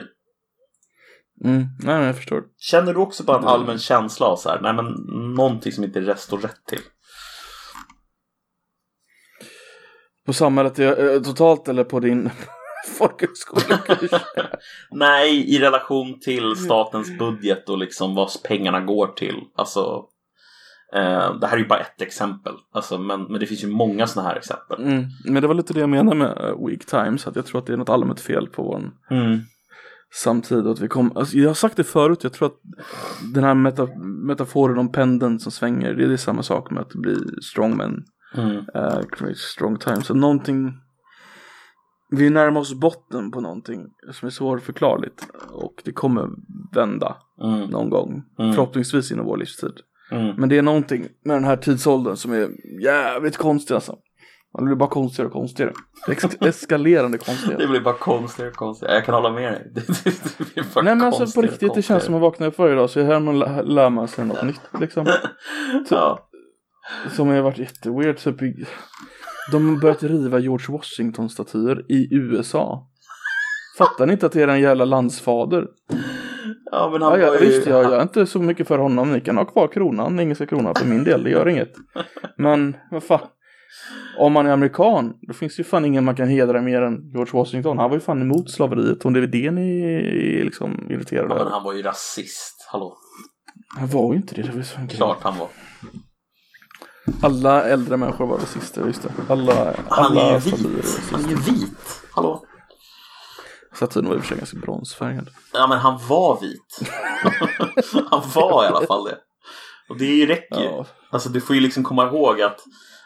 Mm, nej, men jag förstår. känner du också bara en allmän känsla av så här, nej men någonting som inte rätt står rätt till? På samhället eh, totalt eller på din (laughs) folkhögskolakurs? (laughs) Nej, i relation till statens budget och liksom vad pengarna går till. Alltså, eh, det här är ju bara ett exempel. Alltså, men, men det finns ju många sådana här exempel. Mm, men det var lite det jag menade med eh, Weak Times, att jag tror att det är något allmänt fel på vår Mm. samtid. och Att vi kom, alltså, jag har sagt det förut, jag tror att den här meta, metaforen om pendeln som svänger, det är samma sak med att bli strongman, Mm. uh, create strong times. Så någonting, vi närmar oss botten på någonting som är svårförklarligt och det kommer vända Mm. någon gång, Mm. förhoppningsvis inom vår livstid. Mm. Men det är någonting med den här tidsåldern som är jävligt konstig alltså. Det blir bara konstigare och konstigare. Ex (laughs) eskalerande Det konstigare. blir bara konstigare och konstigare. Jag kan hålla med dig. Det, (laughs) det, det blir bara Nej men alltså på riktigt, det känns som att vakna upp varje dag så är här man lär, man sig något nytt liksom. (laughs) Ja. Som har varit jätteweird. Typ, de har börjat riva George Washington-statyer i USA. Fattar ni inte att det är en jävla landsfader? ja, men han Ja, var ju... visst, jag, jag är inte så mycket för honom. Ni kan ha kvar kronan, engelska kronan för min del, det gör inget. Men vad fan. Om man är amerikan, då finns det ju fan ingen man kan hedra mer än George Washington. Han var ju fan emot slaveriet, om det är det ni är liksom irriterade Ja, men han var ju rasist. Hallå. Han var ju inte det, det var ju. Klart han var. Alla äldre människor var rasister, just det. Alla, Han alla är ju vit. Han är ju vit. Hallå. Statyn var i och för sig ganska bronsfärgad. Ja, men han var vit. (laughs) han var i alla fall det. Och det räcker ju. Ja, Alltså du får ju liksom komma ihåg att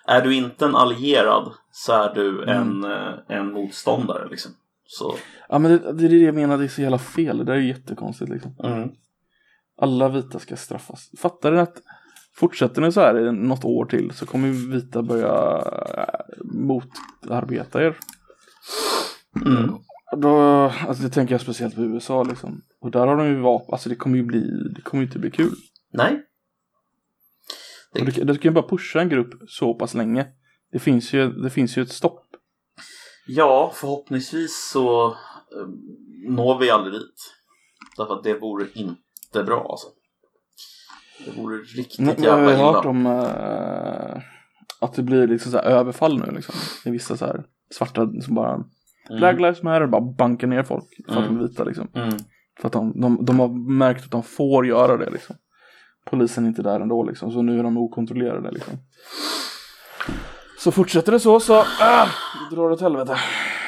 är du inte en allierad så är du en, eh, en motståndare liksom. Så, ja men det, det är det jag menar, det är så jävla fel. Det där är ju jättekonstigt liksom. mm. Alla vita ska straffas. Fattar ni att fortsätter ni så här i något år till så kommer vita börja äh, motarbeta er. Mm. Då, alltså det tänker jag speciellt på USA liksom. Och där har de ju vapen, alltså det kommer ju bli, det kommer ju inte bli kul. Nej. Och det, det kan ju bara pusha en grupp så pass länge. Det finns ju, det finns ju ett stopp. Ja, förhoppningsvis så eh, når vi aldrig dit. Därför att det vore inte bra alltså. Det vore riktigt Men Jag jävla har illa. hört om äh, att det blir liksom så här överfall nu liksom. Det är vissa så här svarta som bara Black Lives Matter bara bankar ner folk för att de är vita liksom. Mm. För att de, de, de har märkt att de får göra det liksom. Polisen är inte där ändå liksom, så nu är de okontrollerade liksom. Så fortsätter det så så, det drar åt helvete.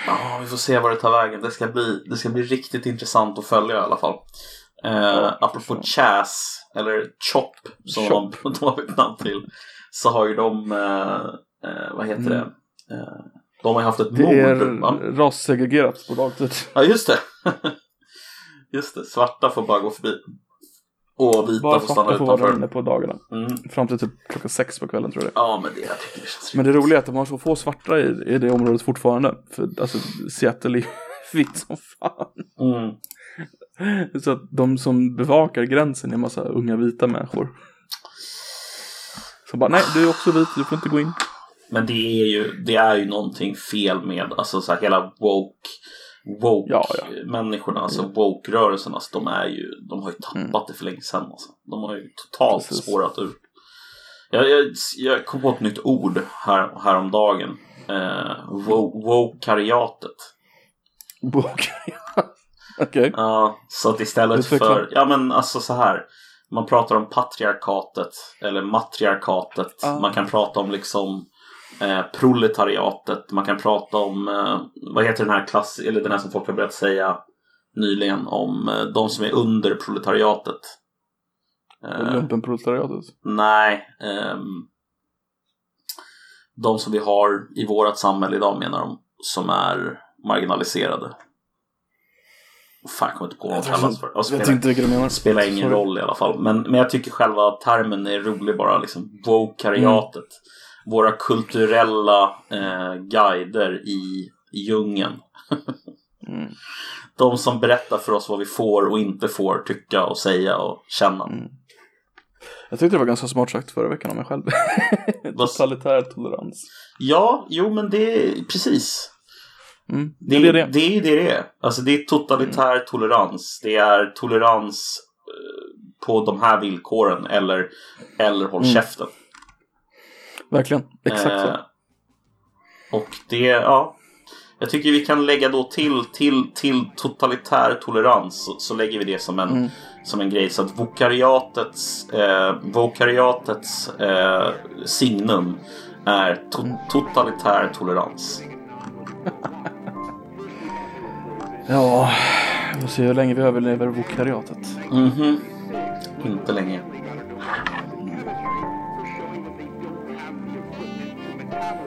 Ja, vi får se vad det tar vägen. Det ska bli, det ska bli riktigt intressant att följa i alla fall. Eh, apropå Chas, eller Chop som Chop. De, (laughs) de har bytt namn till. Så har ju de, eh, eh, vad heter det? Eh, de har ju haft ett Mm. Det är mord. va? rassegregerat på dagtid. Ja, just det. (laughs) just det, svarta får bara gå förbi. Och vita Bara får stanna utanför. inne på dagarna. Mm. Kfram till typ klockan sex på kvällen tror jag det är. Ja, men det jag tycker det känns Men det roliga är att de har så få svarta i, i det området fortfarande. För alltså Seattle är (laughs) vitt som fan. mm. (laughs) Så att de som bevakar gränsen är en massa unga vita människor. Så bara, nej du är också vit, du får inte gå in. Men det är ju, det är ju någonting fel med alltså så här, hela woke woke Ja, ja. människorna, alltså woke-rörelsen, alltså, de är ju, de har ju tappat det för länge sedan alltså. De har ju totalt Precis. spårat ur. Jag, jag, jag kom på ett nytt ord här, häromdagen. Eh, wo- woke-kariatet. Okej. Ja, så att istället för, ja men alltså så här. Man pratar om patriarkatet eller matriarkatet. Ah. Man kan prata om liksom eh, proletariatet. Man kan prata om, eh, vad heter den här klass, eller den här som folk har börjat säga nyligen om eh, de som är under proletariatet. Eh, Lumpenproletariatet. nej, ehm, de som vi har i vårt samhälle idag menar de, som är marginaliserade. Fan, jag kommer inte på vad de kallas för. Ja, Jag spelar- inte vilka du menar. spelar ingen Sorry. roll i alla fall. Men, men jag tycker själva termen är rolig bara. Liksom, Wokariatet. Mm. Våra kulturella eh, guider i, i djungeln. (laughs) Mm. De som berättar för oss vad vi får och inte får tycka och säga och känna. Mm. Jag tyckte det var ganska smart sagt förra veckan om mig själv. (laughs) Totalitär tolerans. Ja, jo men det är precis. Mm. Det, Det är det. det är ju det det är. Alltså det är totalitär tolerans. Det är tolerans eh, på de här villkoren eller, eller håll Mm. käften. Verkligen. Exakt så. Eh, och det, ja. Jag tycker vi kan lägga då till, till, till totalitär tolerans så, så lägger vi det som en, Mm. som en grej. Så att vokariatets, eh, vokariatets eh, signum är to- totalitär tolerans. (laughs) Ja, vi får se hur länge vi överlever vokariatet. Mhm. Inte länge.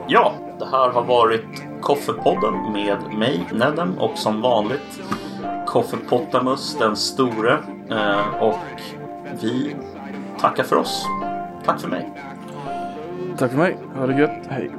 Ja, det här har varit Koffepodden med mig, Nedem, och som vanligt Koffepottamus den store. Eh, och vi tackar för oss. Tack för mig. Tack för mig. Ha det gött. Hej.